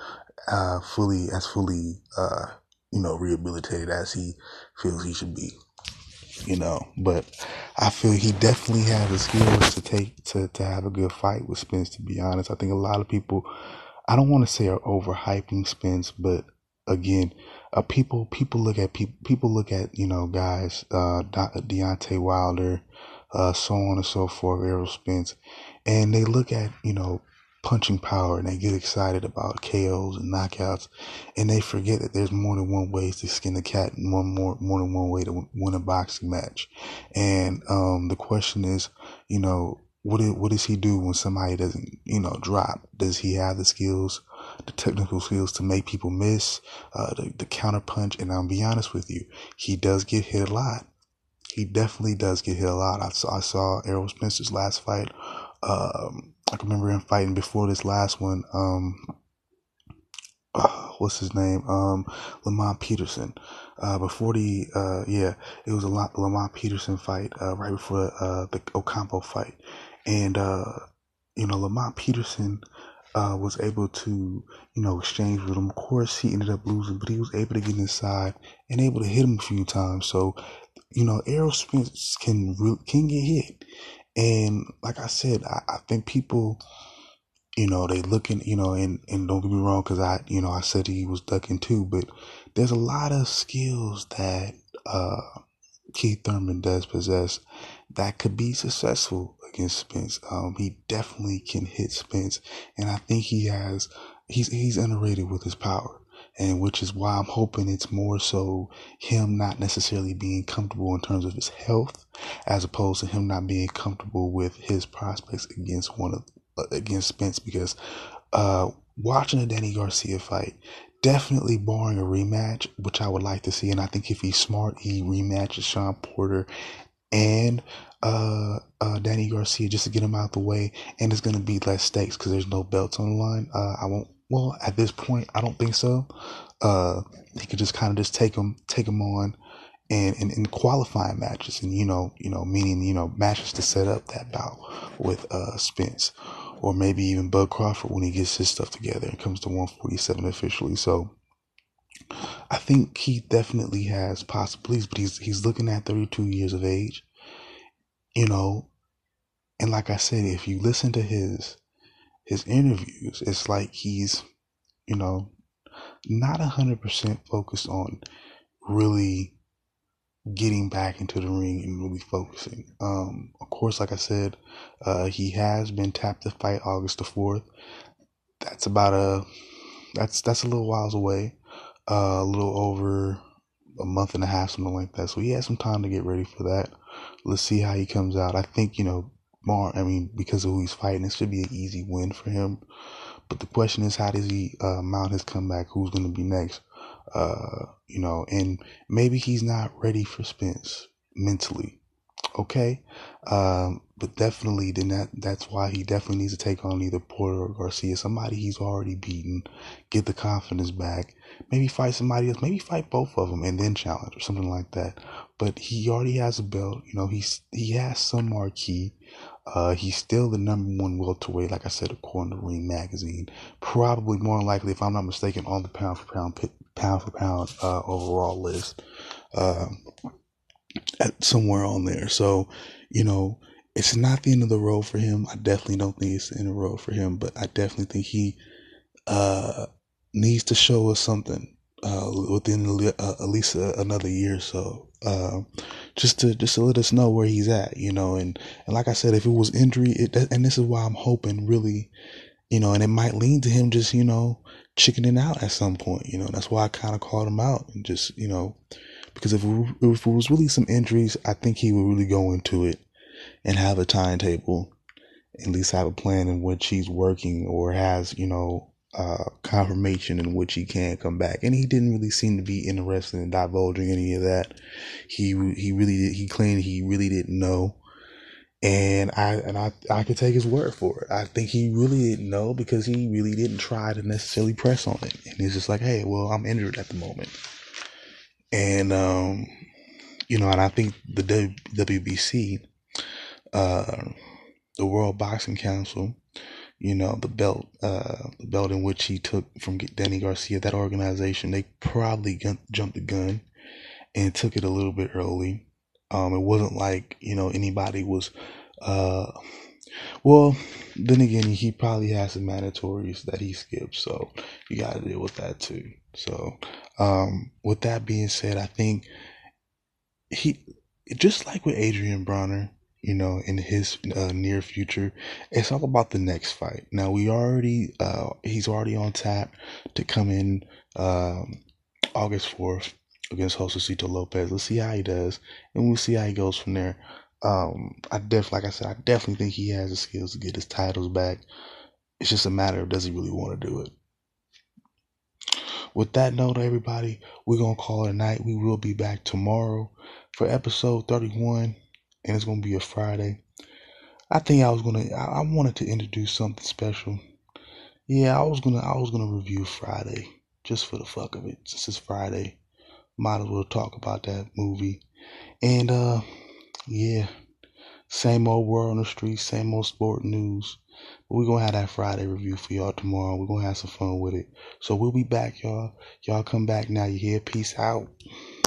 uh, fully as fully, uh, you know, rehabilitated as he feels he should be. You know, but I feel he definitely has the skills to take to to have a good fight with Spence. To be honest, I think a lot of people, I don't want to say are overhyping Spence, but again, uh, people people look at people people look at you know guys uh Deontay Wilder, uh, so on and so forth, Errol Spence, and they look at you know punching power and they get excited about KOs and knockouts, and they forget that there's more than one way to skin a cat and one more more than one way to win a boxing match, and um the question is, you know. What, is, what does he do when somebody doesn't, you know, drop? Does he have the skills the technical skills to make people miss, uh, the, the counter punch. And I'll be honest with you, he does get hit a lot. He definitely does get hit a lot. I saw, I saw Errol Spencer's last fight. Um, I can remember him fighting before this last one. Um, uh, what's his name? Um, Lamont Peterson. Uh, before the, uh, yeah, it was a Lamont Peterson fight, uh, right before, uh, the Ocampo fight. And, uh, you know, Lamont Peterson, uh, was able to, you know, exchange with him. Of course, he ended up losing, but he was able to get inside and able to hit him a few times. So, you know, Errol Spence can can get hit, and like I said, I, I think people you know, they looking, you know, and, and don't get me wrong, cause I, you know, I said he was ducking too, but there's a lot of skills that, uh, Keith Thurman does possess that could be successful against Spence. Um, he definitely can hit Spence, and I think he has. He's he's underrated with his power, and which is why I'm hoping it's more so him not necessarily being comfortable in terms of his health, as opposed to him not being comfortable with his prospects against one of uh, against Spence because uh, watching a Danny Garcia fight, definitely barring a rematch, which I would like to see. And I think if he's smart, he rematches Sean Porter and uh, uh, Danny Garcia just to get him out of the way. And it's to be less stakes because there's no belts on the line. Uh, I won't. Well, at this point, I don't think so. Uh, he could just kind of just take him, take him on, and in, in qualifying matches, and you know, you know, meaning you know matches to set up that bout with uh Spence or maybe even Bud Crawford when he gets his stuff together and comes to 147 officially. So I think he definitely has possibilities, but he's he's looking at 32 years of age. You know, and like I said, if you listen to his his interviews, it's like he's, you know, not hundred percent focused on really getting back into the ring and really focusing. Um, of course, like I said, uh, he has been tapped to fight August the fourth. That's about a that's that's a little whiles away, uh, a little over a month and a half, something like that. So he has some time to get ready for that. Let's see how he comes out. I think you know, Mar. I mean, because of who he's fighting, it should be an easy win for him. But the question is, how does he uh, mount his comeback? Who's going to be next? Uh, you know, and maybe he's not ready for Spence mentally. Okay. Um, but definitely then that that's why he definitely needs to take on either Porter or Garcia, somebody he's already beaten, get the confidence back, maybe fight somebody else, maybe fight both of them and then challenge or something like that. But he already has a belt, you know, he's he has some marquee. Uh, he's still the number one welterweight, like I said, according to Ring Magazine. Probably more likely, if I'm not mistaken, on the pound for pound pound for pound uh, overall list, uh, at somewhere on there. So, you know, it's not the end of the road for him. I definitely don't think it's the end of the road for him, but I definitely think he uh, needs to show us something uh, within uh, at least another year or so, uh, just to just to let us know where he's at, you know. And and like I said, if it was injury, it and this is why I'm hoping really, you know, and it might lean to him just you know chickening out at some point, you know. That's why I kind of called him out and just you know, because if it, if it was really some injuries, I think he would really go into it and have a timetable, at least have a plan in which he's working or has you know uh, confirmation in which he can come back. And he didn't really seem to be interested in divulging any of that. He he really did, he claimed he really didn't know. And I and I I could take his word for it. I think he really didn't know because he really didn't try to necessarily press on it. And he's just like, hey, well, I'm injured at the moment. And um, you know, and I think the WBC, uh, the World Boxing Council, you know, the belt, uh, the belt in which he took from Danny Garcia, that organization, they probably jumped the gun and took it a little bit early. Um, it wasn't like, you know, anybody was, uh, well, then again, he probably has some mandatories that he skipped, so you got to deal with that too. So, um, with that being said, I think he, just like with Adrien Broner, you know, in his uh, near future. It's all about the next fight. Now we already, uh, he's already on tap to come in um, August fourth against Josesito Lopez. Let's see how he does, and we'll see how he goes from there. Um, I def, like I said, I definitely think he has the skills to get his titles back. It's just a matter of does he really want to do it. With that note, everybody, we're gonna call it a night. We will be back tomorrow for episode thirty-one and it's gonna be a Friday. I think I was gonna I, wanted to introduce something special. Yeah, I was gonna I was gonna review Friday just for the fuck of it. Since it's Friday, might as well talk about that movie. And uh yeah, same old world on the street, same old sport news. But we're gonna have that Friday review for y'all tomorrow. We're gonna have some fun with it. So we'll be back, y'all. Y'all come back now. You hear? Peace out.